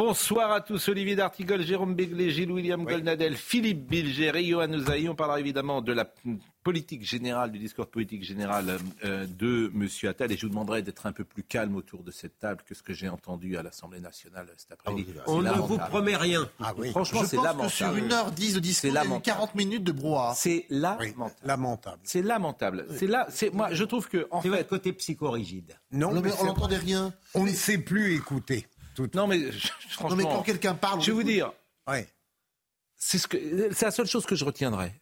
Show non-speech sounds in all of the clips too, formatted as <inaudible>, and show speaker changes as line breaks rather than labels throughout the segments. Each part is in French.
Bonsoir à tous, Olivier D'Artigol, Jérôme Béglé, Gilles William Goldnadel, Philippe Bilger et Johan Ouzaï. On parlera évidemment de la politique générale, du discours politique général euh, de M. Attal. Et je vous demanderai d'être un peu plus calme autour de cette table que ce que j'ai entendu à l'Assemblée nationale cet après-midi.
On
C'est
ne vous promet rien.
Ah oui.
Franchement,
je
c'est
pense
lamentable.
que sur 1h10 de discours,
C'est
il y a eu
lamentable.
40 minutes de brouhaha.
C'est
Oui,
lamentable.
lamentable.
C'est lamentable. C'est là, c'est moi, je trouve que en
C'est
fait,
votre côté psychorigide.
Non, mais, on n'entendait rien.
On ne sait plus écouter. Tout...
non mais je- franchement,
Non, mais quand quelqu'un parle,
je vais vous
écoute.
dire,
Ouais.
c'est ce que, c'est la seule chose que je retiendrai.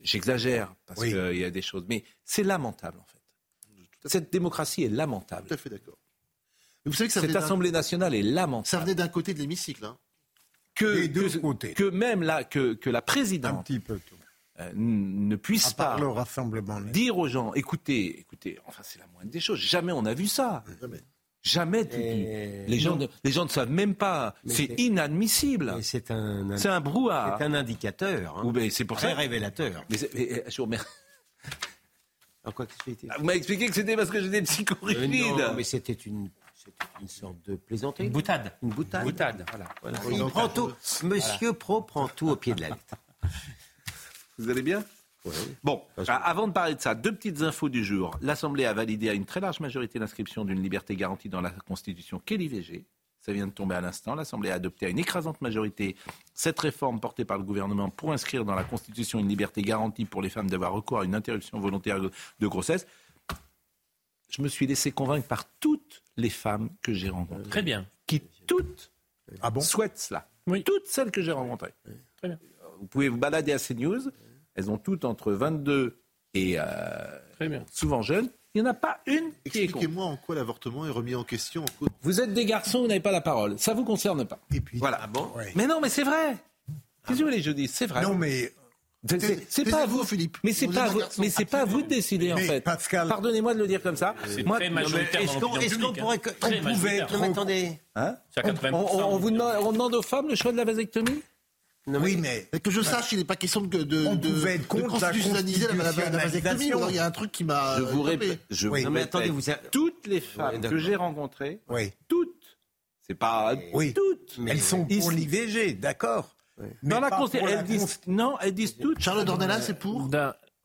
J'exagère parce
Oui.
qu'il y a des choses, mais c'est lamentable en fait. Cette démocratie est lamentable.
Tout à fait d'accord. Vous savez que ça
Cette Assemblée nationale est
ça
lamentable.
venait d'un côté de l'hémicycle. hein.
Que, même là, que, que la présidente
peu
euh, ne puisse pas
le rassemblement.
dire aux gens, écoutez, écoutez, enfin c'est la moindre des choses. Jamais on a vu ça.
Jamais.
Jamais. tu-
Et-
Les gens, ne, les gens ne savent même pas. C'est inadmissible.
C'est un,
C'est un brouhaha.
c'est un indicateur. hein.
C'est pour
Très
ça.
révélateur.
Mais, euh, je vous remercie.
En quoi.
Vous m'avez expliqué que c'était parce que j'étais
Euh,
psychorigide.
non, mais c'était une, c'était une sorte de plaisanterie.
Une boutade.
Une boutade.
Boutade, voilà.
Voilà.
Oui,
Il prend tout. Monsieur Pro prend tout au pied de la lettre.
Vous allez bien? Bon, avant de parler de ça, deux petites infos du jour. L'Assemblée a validé à une très large majorité l'inscription d'une liberté garantie dans la Constitution qu'est l'IVG. Ça vient de tomber à l'instant. L'Assemblée a adopté à une écrasante majorité cette réforme portée par le gouvernement pour inscrire dans la Constitution une liberté garantie pour les femmes d'avoir recours à une interruption volontaire de grossesse. Je me suis laissé convaincre par toutes les femmes que j'ai rencontrées,
Très bien.
qui toutes
Ah bon?
souhaitent cela.
Oui.
Toutes celles que j'ai rencontrées.
Très bien.
Vous pouvez vous balader à CNews. Elles ont toutes entre 22 et euh,
Très bien.
souvent jeunes. Il n'y en a pas une qui est contre.
Expliquez-moi en quoi l'avortement est remis en question. en cause.
Vous êtes des garçons, vous n'avez pas la parole. Ça vous concerne pas.
Et puis.
Voilà.
Ah bon
Ouais.
Mais non, mais c'est vrai. Qu'est-ce que vous voulez je C'est vrai.
Non, mais.
C'est- pas à vous,
Philippe.
Mais c'est pas vous,
garçon.
mais c'est pas à vous de décider en fait.
Pascal-
Pardonnez-moi de le dire comme ça.
C'est
Moi,
Est-ce qu'on qu'on
publique,
pourrait.
hein.
on pouvait. Non, mais attendez.
hein? on,
80%.
on- on vous demande, on demande aux femmes le choix de la vasectomie?
Non,
Oui, mais.
Et que je sache, il n'est pas question de, de,
On
de,
pouvait être
de
contre la
constitutionnaliser la, la, la, la vasectomie. Il y a un truc qui m'a.
Je vous
échappé.
répète. Je
Oui.
vous
Non, mais attendez, vous avez-
Toutes les femmes que j'ai rencontrées,
Oui.
toutes, c'est pas
Oui.
toutes.
Mais-
Elles sont pour l'IVG, d'accord. Mais
Dans la
pas
Constitution, elles disent non, elles disent toutes.
Charles Dornelas, c'est pour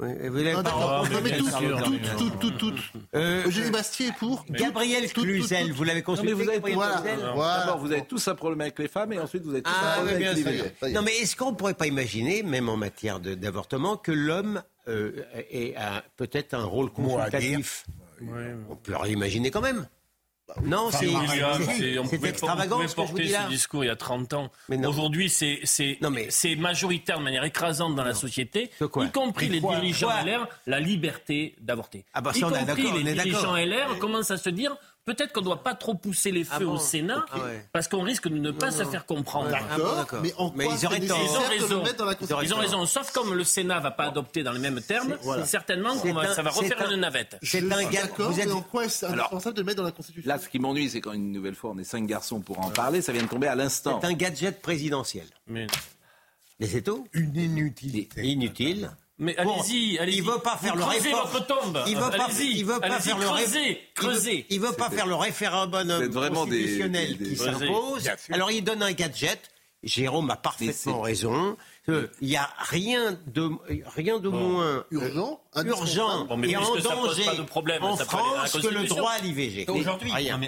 Oui, vous l'avez
Ah,
pas-
d'accord.
Mais
Non, mais
bien
toutes,
sûr,
toutes,
non,
toutes, toutes, toutes.
Euh,
Eugénie Bastier est pour.
Gabriel Cluzel, vous l'avez consulté
Non, mais vous avez-
Voilà. Voilà.
D'abord, vous avez tous un problème avec les femmes et ensuite vous avez tous un
Ah,
problème
oui, bien
avec
y est.
Non, mais est-ce qu'on ne pourrait pas imaginer, même en matière de- d'avortement, que l'homme euh, ait un- peut-être un rôle consultatif? On peut réimaginer quand même. Non, c'est
on pouvait,
extravagant
on pouvait porter ce discours il y a 30 ans. Aujourd'hui, c'est
mais-
majoritaire de manière écrasante dans la société, y compris les dirigeants LR, la liberté d'avorter.
Ah bah
y compris les
on est
dirigeants. LR commencent à se dire peut-être qu'on ne doit pas trop pousser les feux
Ah bon
au Sénat.
Ouais.
parce qu'on risque de ne pas se faire comprendre.
Ah d'accord.
mais en
Mais
quoi
ils auraient tort.
Ils ont raison.
dans la
Ils ont raison. Sauf comme le Sénat va pas adopter dans les mêmes termes,
voilà.
certainement qu'on va- ça va refaire
un-
une navette.
C'est un.
D'accord,
Vous êtes.
mais en quoi est-ce indispensable de le mettre dans la Constitution
Là, ce qui m'ennuie, c'est quand une nouvelle fois, on est cinq garçons pour en parler, ça vient de tomber à l'instant.
C'est un gadget présidentiel.
Mais,
Mais c'est tout.
Une inutilité.
Inutile.
Mais
Bon,
allez-y, allez-y.
il veut pas faire
Vous
le
creusez
réforme.
votre tombe.
Il veut pas, il veut pas faire le ré-
creusez,
il veut-
creusez.
Il veut pas faire le référendum
des-
constitutionnel
des-
qui s'impose. Alors il donne un gadget. Jérôme a parfaitement raison. Il n'y a rien de, rien de moins
Urgent
euh, urgent
Bon, mais
et en danger
pas de problème,
en
ça
France que le droit à l'IVG.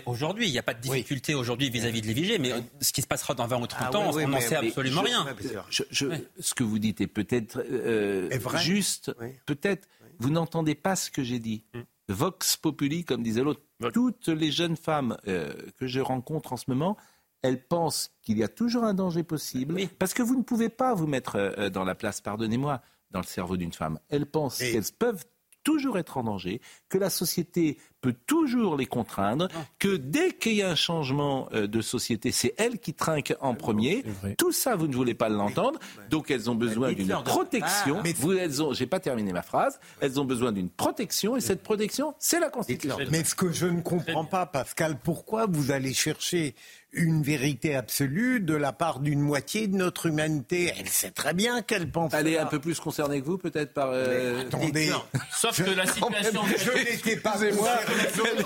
Aujourd'hui, il n'y a pas de difficulté aujourd'hui vis-à-vis de l'IVG, mais euh, ce qui se passera dans 20 ou 30
Ah
ans,
oui, oui,
on n'en sait
mais
absolument
je-
rien.
Je- je- Ce que vous dites est peut-être euh, juste,
Oui.
peut-être vous n'entendez pas ce que j'ai dit. Vox populi, comme disait l'autre. Toutes les jeunes femmes euh, que je rencontre en ce moment, elles pensent qu'il y a toujours un danger possible, parce que vous ne pouvez pas vous mettre euh, dans la place, pardonnez-moi, dans le cerveau d'une femme. Elles pensent
Et-
qu'elles peuvent toujours être en danger, que la société peut toujours les contraindre, que dès qu'il y a un changement euh, de société, c'est elles qui trinquent en premier. Tout ça, vous ne voulez pas l'entendre. Donc elles ont besoin d'une protection.
Ah.
Vous, elles ont, j'ai pas terminé ma phrase. Elles ont besoin d'une protection et cette protection, c'est la Constitution.
Mais ce que je ne comprends pas, Pascal, pourquoi vous allez chercher une vérité absolue de la part d'une moitié de notre humanité Elle sait très bien qu'elle pense.
Elle est un peu plus concernée que vous, peut-être par. euh,
Attendez,
Sauf que la situation.
je n'étais pas concerné.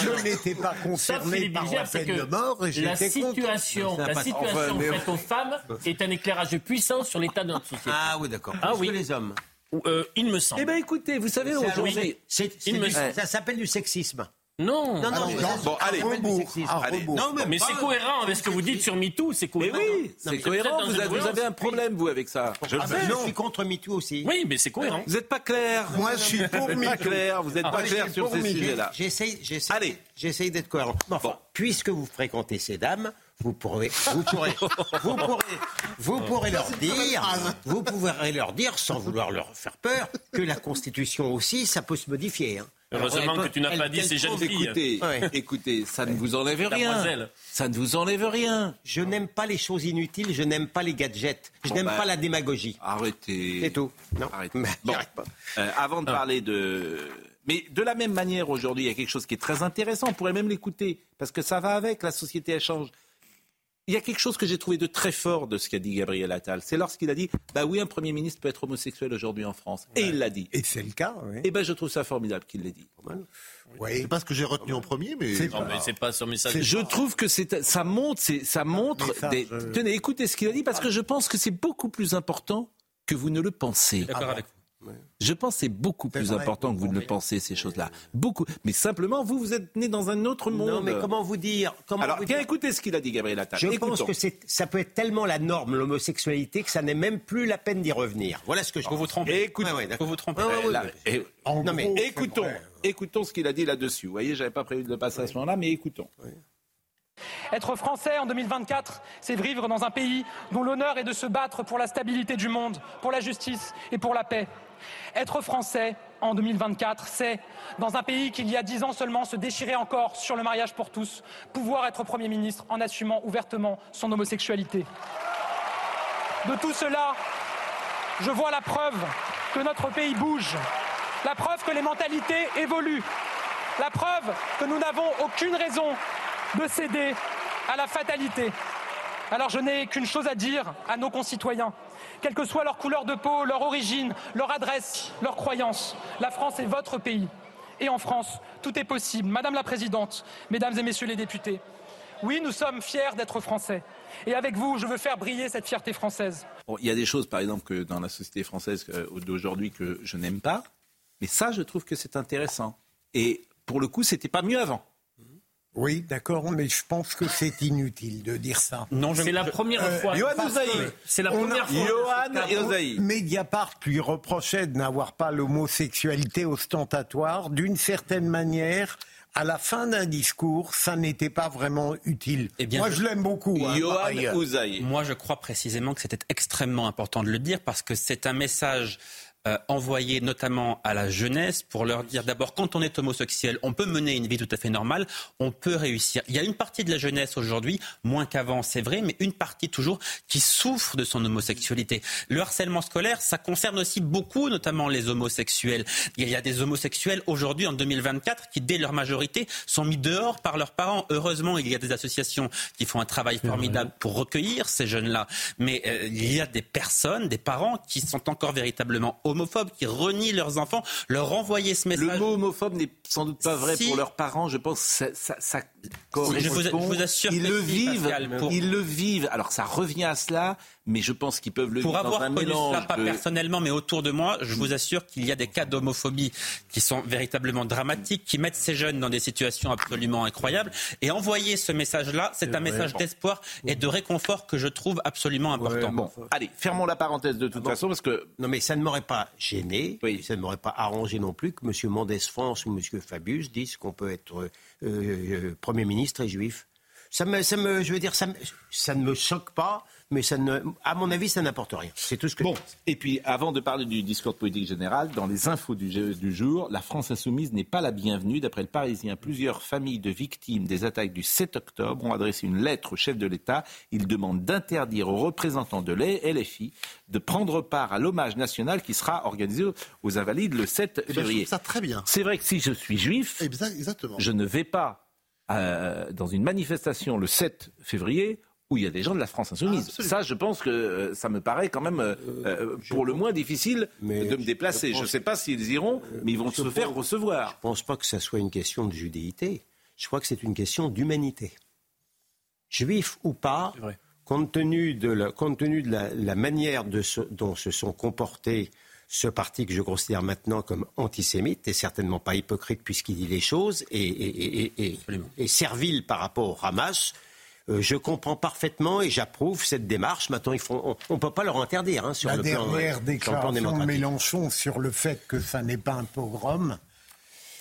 Je n'étais- pas concerné par la peine de mort et
la situation, la situation
enfin, mais-
faite aux femmes est un éclairage puissant sur l'état de notre société.
Ah oui, d'accord.
Ah oui.
que les hommes.
Euh, il me semble.
Eh bien, écoutez, vous savez,
C'est-
aujourd'hui.
ça s'appelle du sexisme.
Non.
Non, non,
non,
mais-
non.
Bon, allez.
Rebours.
Non,
Mais c'est cohérent avec ce que vous dites sur MeToo, c'est
Mais
cohérent.
oui,
Non,
c'est
mais
cohérent. Vous avez, vous
cohérence.
avez un problème, vous, avec ça. Je le
Ah
sais.
ben, je suis contre MeToo aussi.
Oui, mais c'est cohérent.
Vous n'êtes pas clair.
Moi, je suis pour
Vous n'êtes pas
MeToo.
clair. Vous n'êtes
Ah,
pas
je
clair sur ces sujets-là.
J'essaye, j'essaye d'être cohérent. Enfin, puisque vous fréquentez ces dames, vous pourrez, vous pourrez, vous pourrez, vous pourrez leur dire, vous pourrez leur dire, sans vouloir leur faire peur, que la Constitution aussi, ça peut se modifier. hein.
Heureusement que tu n'as pas dit ces jeunes filles.
Écoutez, <laughs> écoutez, ça ne vous enlève rien. Ça ne vous enlève rien.
Je n'aime pas les choses inutiles, je n'aime pas les gadgets, je
Bon,
n'aime
bah,
pas la démagogie.
Arrêtez.
C'est tout. Non.
Arrêtez.
Mais
Bon.
pas.
Euh, avant de parler de... Mais de la même manière, aujourd'hui, il y a quelque chose qui est très intéressant. On pourrait même l'écouter, parce que ça va avec, la société, elle change. Il y a quelque chose que j'ai trouvé de très fort de ce qu'a dit Gabriel Attal. C'est lorsqu'il a dit, bah oui, un Premier ministre peut être homosexuel aujourd'hui en France. Et il l'a dit.
Et c'est le cas, oui.
Et ben je trouve ça formidable qu'il l'ait dit.
Oui.
C'est pas ce que j'ai retenu en premier, mais.
C'est
Non, mais c'est pas son message.
Je trouve que ça montre, ça montre. Des,
euh,
Tenez, écoutez ce qu'il a dit parce que je pense que c'est beaucoup plus important que vous ne le pensez.
D'accord avec vous.
Je pense que c'est beaucoup plus
vrai,
important que vous ne le pensez ces choses-là. Beaucoup. Mais simplement, vous, vous êtes né dans un autre monde.
Non, mais comment vous dire comment
Alors,
vous dire
écoutez ce qu'il a dit, Gabriel Attal.
Je
Écoutons.
pense que c'est- ça peut être tellement la norme, l'homosexualité, que ça n'est même plus la peine d'y revenir. Voilà ce que je
Vous vous trompez.
Écoute-
Ouais, ouais,
Vous
ouais,
Là, et-
En
Non, mais
écoutons, écoutons ce qu'il a dit là-dessus. Vous voyez, j'avais pas prévu de le passer à ce moment-là, mais écoutons.
Être français en 2024, c'est vivre dans un pays dont l'honneur est de se battre pour la stabilité du monde, pour la justice et pour la paix. Être français en 2024, c'est, dans un pays qui il y a dix ans seulement se déchirait encore sur le mariage pour tous, pouvoir être Premier ministre en assumant ouvertement son homosexualité. De tout cela, je vois la preuve que notre pays bouge, la preuve que les mentalités évoluent, la preuve que nous n'avons aucune raison de céder à la fatalité. Alors je n'ai qu'une chose à dire à nos concitoyens. Quelle que soit leur couleur de peau, leur origine, leur adresse, leur croyance, la France est votre pays. Et en France, tout est possible. Madame la Présidente, Mesdames et Messieurs les députés, oui, nous sommes fiers d'être Français. Et avec vous, je veux faire briller cette fierté française.
Il y a des choses, par exemple, dans la société française euh, d'aujourd'hui que je n'aime pas, mais ça, je trouve que c'est intéressant. Et pour le coup, c'était pas mieux avant.
Oui, d'accord, mais je pense que c'est inutile de dire ça.
Non, je
C'est la première
Euh,
fois.
Johan
C'est la
a-
première fois.
Johan et Ozaï.
Mediapart lui reprochait de n'avoir pas l'homosexualité ostentatoire. D'une certaine manière, à la fin d'un discours, ça n'était pas vraiment utile.
Eh bien,
Moi,
je-
je l'aime beaucoup. hein,
Johan.
Moi, je crois précisément que c'était extrêmement important de le dire parce que c'est un message euh, envoyé notamment à la jeunesse pour leur dire d'abord quand on est homosexuel, on peut mener une vie tout à fait normale, on peut réussir. Il y a une partie de la jeunesse aujourd'hui, moins qu'avant, c'est vrai, mais une partie toujours qui souffre de son homosexualité. Le harcèlement scolaire, ça concerne aussi beaucoup, notamment les homosexuels. Il y a des homosexuels aujourd'hui en 2024 qui, dès leur majorité, sont mis dehors par leurs parents. Heureusement, il y a des associations qui font un travail formidable pour recueillir ces jeunes-là. Mais euh, il y a des personnes, des parents qui sont encore véritablement homophobes, qui renient leurs enfants, leur renvoyer ce
Le
message.
mot homophobe n'est sans doute pas vrai
Si.
pour leurs parents. Je pense que ça, ça, ça
Je vous- je vous assure
ils
que
le
si,
vivent.
Pascal, pour-
Ils le vivent. Alors ça revient à cela, mais je pense qu'ils peuvent le
Pour
vivre dans
avoir
un
connu
mélange
cela, pas
de-
personnellement, mais autour de moi, je vous assure qu'il y a des cas d'homophobie qui sont véritablement dramatiques, qui mettent ces jeunes dans des situations absolument incroyables. Et envoyer ce message-là, c'est un message d'espoir et de réconfort que je trouve absolument important.
Bon, allez, fermons la parenthèse de toute façon parce que
Non, mais ça ne m'aurait pas gêné,
Oui.
ça ne m'aurait pas arrangé non plus que M. Mendès France ou M. Fabius disent qu'on peut être euh, euh, Premier ministre et juif. ça me, ça me, je veux dire, ça, me- ça ne me choque pas, mais ça ne, à mon avis, ça n'apporte rien. C'est tout ce que.
Bon, et puis avant de parler du discours de politique générale, dans les infos du, du jour, la France insoumise n'est pas la bienvenue. D'après le Parisien, plusieurs familles de victimes des attaques du 7 octobre ont adressé une lettre au chef de l'État. Ils demandent d'interdire aux représentants de l'LFI de prendre part à l'hommage national qui sera organisé aux Invalides le 7
Eh ben, je
février.
trouve ça très bien.
C'est vrai que si je suis juif,
Exactement.
je ne vais pas euh, dans une manifestation le 7 février où il y a des gens de la France insoumise.
Absolument.
Ça, je pense que euh, ça me paraît quand même, euh, euh, pour le moins difficile
Mais
de me déplacer.
je
ne sais pas s'ils iront, mais ils vont se faire recevoir.
Je ne pense pas que ça soit une question de judéité. Je crois que c'est une question d'humanité. Juif ou pas, compte tenu de la, compte tenu de la, la manière de ce- dont se sont comportés ce parti que je considère maintenant comme antisémite, et certainement pas hypocrite puisqu'il dit les choses, et, et- et- et-
Absolument.
et servile par rapport au Hamas, euh, je comprends parfaitement et j'approuve cette démarche. Maintenant, ils font, on ne peut pas leur interdire hein, sur,
La
le plan,
dernière
sur le plan
déclaration. Mélenchon sur le fait que ça n'est pas un pogrom,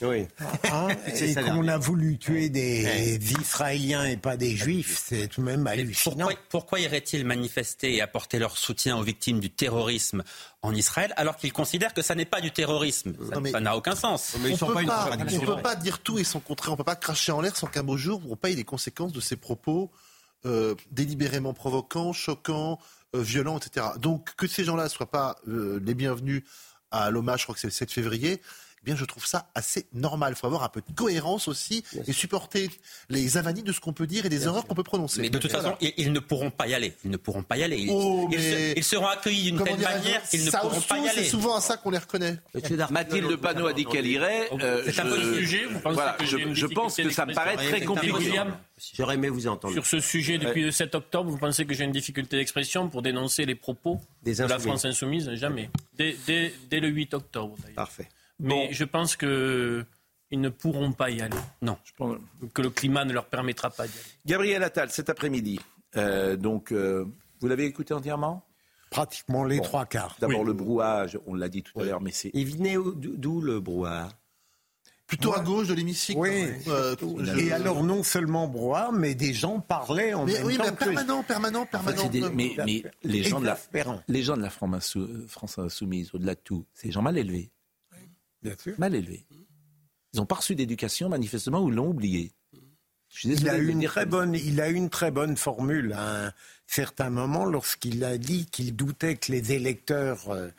Oui.
hein,
C'est
et qu'on a voulu tuer des Israéliens et pas des Juifs, c'est tout de même hallucinant.
Pourquoi, pourquoi iraient-ils manifester et apporter leur soutien aux victimes du terrorisme en Israël alors qu'ils considèrent que ça n'est pas du terrorisme? Ça n'a aucun sens.
Mais ils
on
sont
peut
pas
pas,
contradiction.
on peut pas dire tout et son contraire. On peut pas cracher en l'air sans qu'un beau jour on paye les conséquences de ces propos euh, délibérément provoquants, choquants, euh, violents, etc. Donc que ces gens-là soient pas euh, les bienvenus à l'hommage, je crois que c'est le 7 février. Eh bien, je trouve ça assez normal. Il faut avoir un peu de cohérence aussi et supporter les avanies de ce qu'on peut dire et des erreurs qu'on peut prononcer.
Mais de toute façon, ils, ils ne pourront pas y aller. Ils ne pourront pas y aller. Ils,
Oh,
ils se-
mais-
ils seront accueillis d'une telle manière qu'ils ne pourront pas y
C'est
aller.
souvent à ça qu'on les reconnaît.
Mathilde Panot a dit qu'elle irait.
C'est un peu le sujet.
Je, pense que ça me paraît très compliqué.
William,
J'aurais aimé vous entendre.
Sur ce sujet, depuis le 7 octobre, vous pensez que j'ai une difficulté d'expression pour dénoncer les propos
Des
de la
insoumis.
France insoumise? Jamais. Dès, dès- dès le 8 octobre, d'ailleurs.
Parfait.
Mais je pense que ils ne pourront pas y aller.
Non.
Je pense-
Que le climat ne leur permettra pas d'y aller.
Gabriel Attal, cet après-midi. Euh, donc, euh, vous l'avez écouté entièrement?
Pratiquement les
Bon.
trois quarts.
D'abord le brouillage, on l'a dit tout à l'heure, mais c'est
Il venait où- d'où le brouhaha?
Plutôt à gauche de l'hémicycle.
Oui.
Euh,
Et
je-
alors non seulement brouillard, mais des gens parlaient en
Mais
même
oui,
temps
mais permanent, permanent,
En fait,
permanent.
des- mais, mais les gens de la, les gens de la France insoumise, au-delà de tout, c'est des gens mal élevés.
Bien sûr.
Mal élevés. Ils n'ont pas reçu d'éducation, manifestement, ou ils l'ont oublié. Je suis
Il a, une très
ça.
bonne, il a eu une très bonne formule à un certain moment lorsqu'il a dit qu'il doutait que les électeurs euh,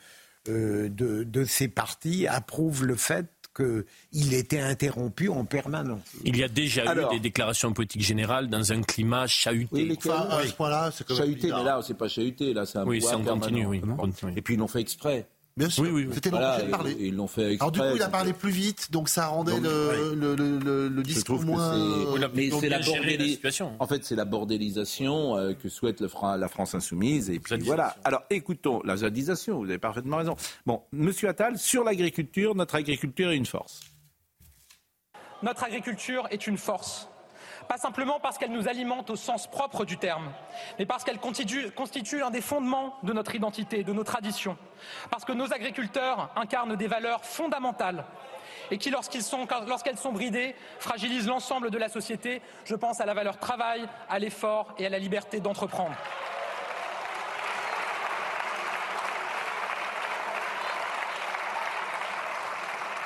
euh, de, de ces partis approuvent le fait qu'il était interrompu en permanence.
Il y a déjà
Alors-
eu des déclarations politiques générales dans un climat chahuté.
Oui,
Enfin, à ce point-là, c'est
Chahuté, mais là, c'est pas chahuté, là, c'est un
Oui, on continue, oui, continue.
Et puis, ils l'ont fait exprès.
Bien sûr,
Oui, oui, oui.
c'était
Voilà,
de parler.
ils l'ont fait exprès.
Alors du coup, il a parlé plus vite, donc ça rendait
Donc,
le, le, le, le- le
Je
discours
trouve que
moins...
Mais c'est la,
géré la.
En fait, c'est la bordélisation euh, que souhaite le Fra- la France insoumise. Et puis voilà. Alors, écoutons la zadisation. Vous avez parfaitement raison. Bon, Monsieur Attal, sur l'agriculture, notre agriculture est une force.
Notre agriculture est une force. Pas simplement parce qu'elle nous alimente au sens propre du terme, mais parce qu'elle constitue, constitue un des fondements de notre identité, de nos traditions. Parce que nos agriculteurs incarnent des valeurs fondamentales et qui, lorsqu'ils sont- lorsqu'elles sont bridées, fragilisent l'ensemble de la société. Je pense à la valeur travail, à l'effort et à la liberté d'entreprendre.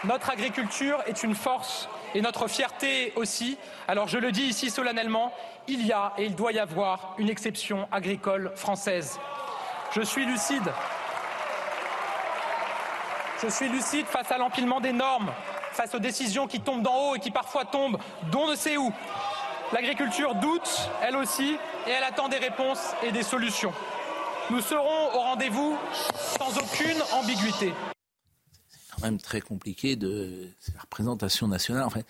Notre agriculture est une force et notre fierté aussi. Alors je le dis ici solennellement, il y a et il doit y avoir une exception agricole française. Je suis lucide. Je suis lucide face à l'empilement des normes, face aux décisions qui tombent d'en haut et qui parfois tombent d'on ne sait où. L'agriculture doute, elle aussi, et elle attend des réponses et des solutions. Nous serons au rendez-vous sans aucune ambiguïté.
Quand même très compliqué de la représentation nationale. Enfin,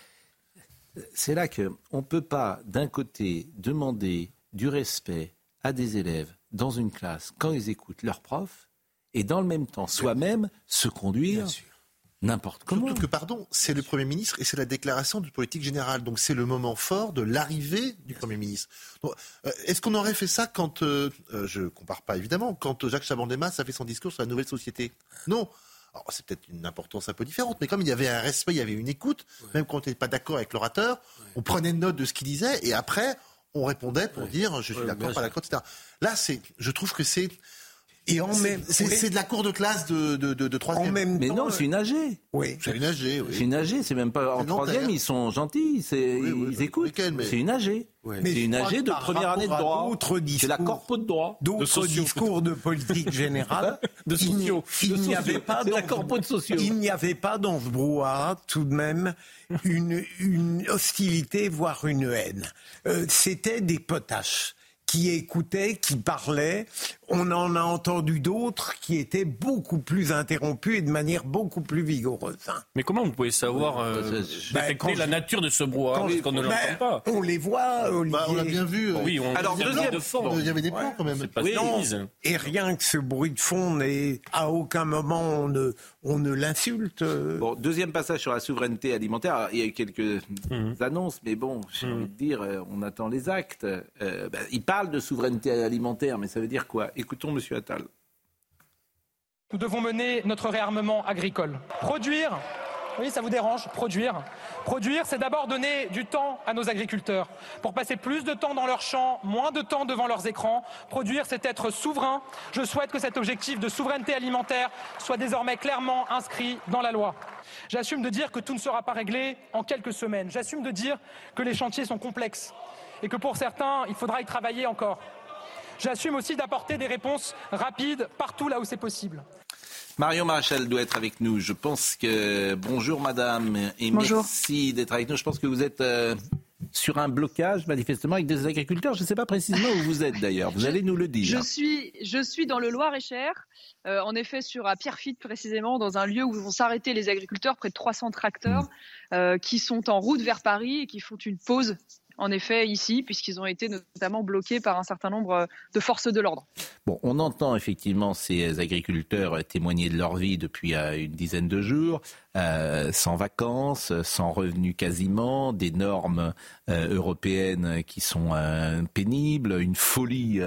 c'est là que on peut pas d'un côté demander du respect à des élèves dans une classe quand ils écoutent leur prof et dans le même temps soi-même se conduire n'importe comment.
Surtout que, pardon, c'est le Premier ministre et c'est la déclaration du politique général. Donc c'est le moment fort de l'arrivée du Premier ministre. Euh, Est-ce qu'on aurait fait ça quand, euh, euh, je compare pas évidemment, quand Jacques Chaban-Delmas a fait son discours sur la nouvelle société? Non. Alors, c'est peut-être une importance un peu différente, mais comme il y avait un respect, il y avait une écoute, même quand on n'était pas d'accord avec l'orateur, on prenait note de ce qu'il disait et après, on répondait pour dire je suis d'accord, pas d'accord, etc. Là, c'est, je trouve que c'est
et en
c'est,
même
c'est, c'est de la cour de classe de, de, de, de
en
troisième.
même
Mais
temps,
non, c'est une AG.
oui.
C'est une AG,
C'est
oui.
une AG, c'est même pas en
C'est
troisième, ils sont gentils, c'est,
Oui, oui,
ils
oui,
écoutent.
mais-
C'est une AG.
Oui.
Mais
C'est une AG de première année de droit.
d'autres
C'est la
discours-
corpo de droit. de
D'autres discours de politique générale, <laughs>
De
il n'y-
sociaux.
il n'y avait pas
C'est la
dans-
corpo de sociaux.
Il n'y avait pas dans ce brouhaha tout de même une, une hostilité, voire une haine. Euh, C'était des potaches qui écoutaient, qui parlaient. On en a entendu d'autres qui étaient beaucoup plus interrompus et de manière beaucoup plus vigoureuse.
Mais comment vous pouvez savoir euh,
Ben, quand
la
je-
nature de ce brouhaha
Quand-
parce qu'on ne
Ben,
l'entend pas
On les voit, Olivier.
Bah, on l'a bien vu. euh,
Oui, on
Alors,
il y a
deuxième-
de fond.
Il y avait des plans quand même.
Pas
Oui.
Et rien que ce bruit de fond, n'est à aucun moment on ne, on ne l'insulte.
Bon, deuxième passage sur la souveraineté alimentaire. Alors, il y a eu quelques
Mhm.
annonces, mais bon, j'ai envie de dire, euh, on attend les actes. Euh, ben, il parle de souveraineté alimentaire, mais ça veut dire quoi? Écoutons Monsieur Attal.
Nous devons mener notre réarmement agricole. Produire, oui, ça vous dérange, produire. Produire, c'est d'abord donner du temps à nos agriculteurs pour passer plus de temps dans leurs champs, moins de temps devant leurs écrans. Produire, c'est être souverain. Je souhaite que cet objectif de souveraineté alimentaire soit désormais clairement inscrit dans la loi. J'assume de dire que tout ne sera pas réglé en quelques semaines. J'assume de dire que les chantiers sont complexes et que pour certains, il faudra y travailler encore. J'assume aussi d'apporter des réponses rapides partout là où c'est possible.
Marion Maréchal doit être avec nous. Je pense que. Bonjour madame et
Bonjour.
merci d'être avec nous. Je pense que vous êtes euh, sur un blocage manifestement avec des agriculteurs. Je ne sais pas précisément où vous êtes d'ailleurs. Vous allez nous le dire.
Je suis, je suis dans le Loir-et-Cher, euh, en effet sur à Pierrefitte précisément, dans un lieu où vont s'arrêter les agriculteurs, près de 300 tracteurs, euh, qui sont en route vers Paris et qui font une pause. En effet, ici, puisqu'ils ont été notamment bloqués par un certain nombre euh, de forces de l'ordre.
Bon, on entend effectivement ces agriculteurs témoigner de leur vie depuis une dizaine de jours, euh, sans vacances, sans revenus quasiment, des normes européennes qui sont pénibles, une folie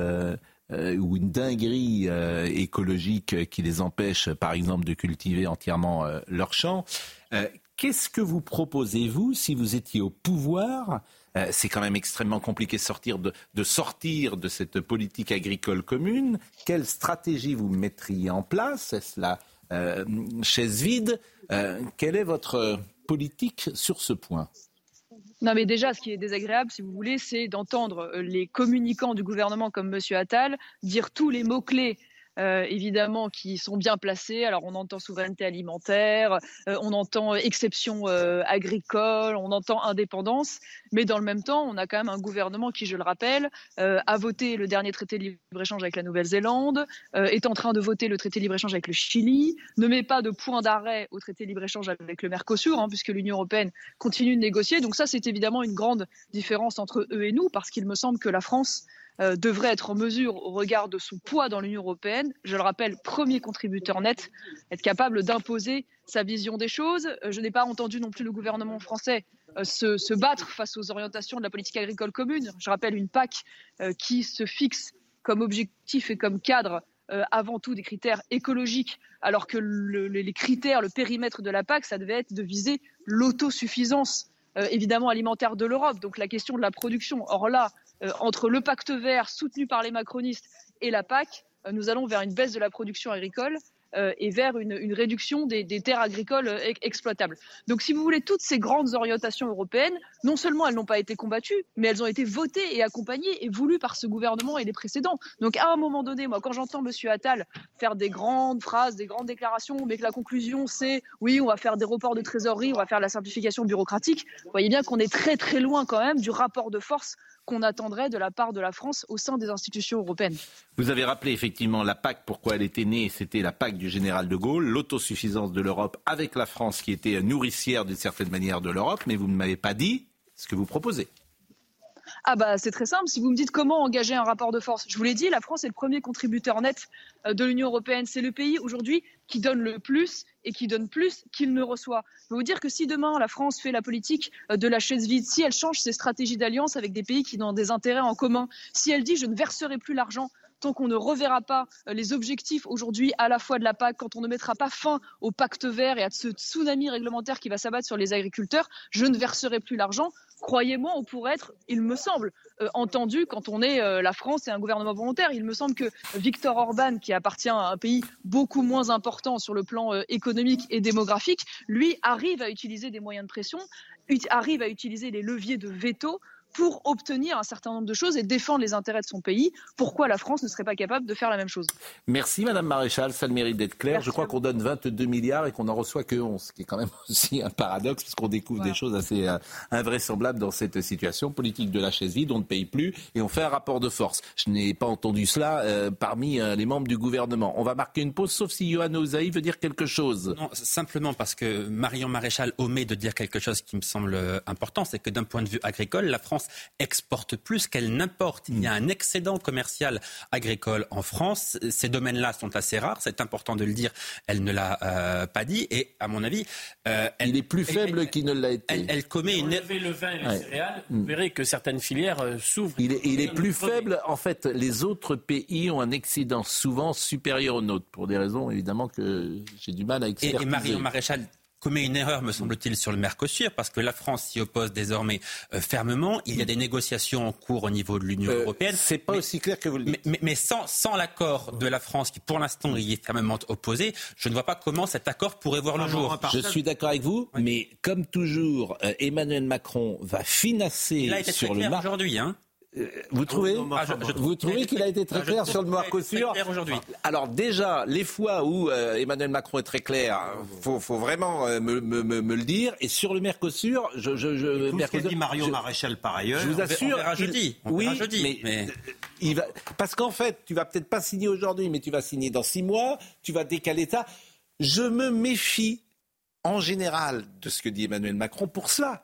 ou une dinguerie euh, écologique qui les empêche, par exemple, de cultiver entièrement euh, leurs champs. Euh, Qu'est-ce que vous proposez, vous, si vous étiez au pouvoir? Euh, C'est quand même extrêmement compliqué de sortir de, de sortir de cette politique agricole commune. Quelle stratégie vous mettriez en place? Est-ce la euh, chaise vide? Euh, Quelle est votre politique sur ce point?
Non, mais déjà, ce qui est désagréable, si vous voulez, c'est d'entendre euh, les communicants du gouvernement comme Monsieur Attal dire tous les mots-clés. Euh, évidemment, qui sont bien placés. Alors, on entend souveraineté alimentaire, euh, on entend exception euh, agricole, on entend indépendance, mais dans le même temps, on a quand même un gouvernement qui, je le rappelle, a voté le dernier traité de libre-échange avec la Nouvelle-Zélande, est en train de voter le traité de libre-échange avec le Chili, ne met pas de point d'arrêt au traité de libre-échange avec le Mercosur, hein, puisque l'Union européenne continue de négocier. Donc ça, c'est évidemment une grande différence entre eux et nous, parce qu'il me semble que la France euh, devrait être en mesure, au regard de son poids dans l'Union européenne, je le rappelle, premier contributeur net, être capable d'imposer sa vision des choses. Euh, je n'ai pas entendu non plus le gouvernement français euh, se, battre face aux orientations de la politique agricole commune. Je rappelle une PAC qui se fixe comme objectif et comme cadre avant tout des critères écologiques, alors que le- le- les critères, le périmètre de la PAC, ça devait être de viser l'autosuffisance évidemment alimentaire de l'Europe. Donc la question de la production. Or là, entre le pacte vert soutenu par les macronistes et la PAC, euh, nous allons vers une baisse de la production agricole euh, et vers une, une réduction des, des terres agricoles euh, ex- exploitables. Donc si vous voulez, toutes ces grandes orientations européennes, non seulement elles n'ont pas été combattues, mais elles ont été votées et accompagnées et voulues par ce gouvernement et les précédents. Donc à un moment donné, moi, quand j'entends M. Attal faire des grandes phrases, des grandes déclarations, mais que la conclusion c'est oui, on va faire des reports de trésorerie, on va faire la simplification bureaucratique, vous voyez bien qu'on est très très loin quand même du rapport de force qu'on attendrait de la part de la France au sein des institutions européennes.
Vous avez rappelé effectivement la PAC, pourquoi elle était née, c'était la PAC du général de Gaulle, l'autosuffisance de l'Europe avec la France qui était nourricière d'une certaine manière de l'Europe, mais vous ne m'avez pas dit ce que vous proposez.
Ah bah c'est très simple, si vous me dites comment engager un rapport de force, je vous l'ai dit, la France est le premier contributeur net euh, de l'Union européenne, c'est le pays aujourd'hui qui donne le plus et qui donne plus qu'il ne reçoit. Je peux vous dire que si demain la France fait la politique euh, de la chaise vide, si elle change ses stratégies d'alliance avec des pays qui ont des intérêts en commun, si elle dit je ne verserai plus l'argent tant qu'on ne reverra pas euh, les objectifs aujourd'hui à la fois de la PAC, quand on ne mettra pas fin au pacte vert et à ce tsunami réglementaire qui va s'abattre sur les agriculteurs, je ne verserai plus l'argent. Croyez-moi, on pourrait être, il me semble, euh, entendu quand on est euh, la France et un gouvernement volontaire. Il me semble que Viktor Orban, qui appartient à un pays beaucoup moins important sur le plan économique et démographique, lui arrive à utiliser des moyens de pression, arrive à utiliser les leviers de veto pour obtenir un certain nombre de choses et défendre les intérêts de son pays. Pourquoi la France ne serait pas capable de faire la même chose?
Merci Madame Maréchal, ça le mérite d'être clair.
Merci
Je crois qu'on donne 22 milliards et qu'on n'en reçoit que 11, ce qui est quand même <laughs> aussi un paradoxe puisqu'on découvre
Voilà.
des choses assez euh, invraisemblables dans cette situation. Politique de la chaise vide, on ne paye plus et on fait un rapport de force. Je n'ai pas entendu cela euh, parmi euh, les membres du gouvernement. On va marquer une pause sauf si Johan Ozaï veut dire quelque chose.
Non, simplement parce que Marion Maréchal omet de dire quelque chose qui me semble important, c'est que d'un point de vue agricole, la France exporte plus qu'elle n'importe. Il y a un excédent commercial agricole en France. Ces domaines-là sont assez rares, c'est important de le dire. Elle ne l'a euh, pas dit et, à mon avis, euh, elle,
Il est plus faible qu'il ne l'a été.
elle, elle commet une...
Enlevez le vin et les
Ouais.
céréales, vous verrez que certaines filières euh, s'ouvrent.
Il est, il est plus faible. En fait, les autres pays ont un excédent souvent supérieur au nôtre, pour des raisons évidemment que j'ai du mal à
Et,
expertiser.
et Marion Maréchal commet une erreur, me semble-t-il, sur le Mercosur, parce que la France s'y oppose désormais euh, fermement. Il y a des négociations en cours au niveau de l'Union
Euh,
européenne.
C'est pas
Mais-
aussi clair que vous le dites.
Mais, mais- mais sans, sans l'accord de la France, qui pour l'instant y est fermement opposé, je ne vois pas comment cet accord pourrait voir le jour.
Je suis d'accord avec vous, mais comme toujours, euh, Emmanuel Macron va financer sur le marché.
aujourd'hui. Hein.
Vous trouvez
Ah, je- je trouve
Vous trouvez qu'il a été très
Ah,
clair sur le Mercosur
aujourd'hui.
Alors déjà, les fois où euh, Emmanuel Macron est très clair, faut, faut vraiment euh, me, me- me- me le dire. Et sur le Mercosur, je, je, je,
Tout ce dit Mario
je-
Maréchal par ailleurs.
je vous assure,
on verra
il-
jeudi, on
oui,
verra jeudi,
mais,
mais-
euh, il va, parce qu'en fait, tu vas peut-être pas signer aujourd'hui, mais tu vas signer dans six mois. Tu vas décaler ça. Je me méfie en général de ce que dit Emmanuel Macron pour cela,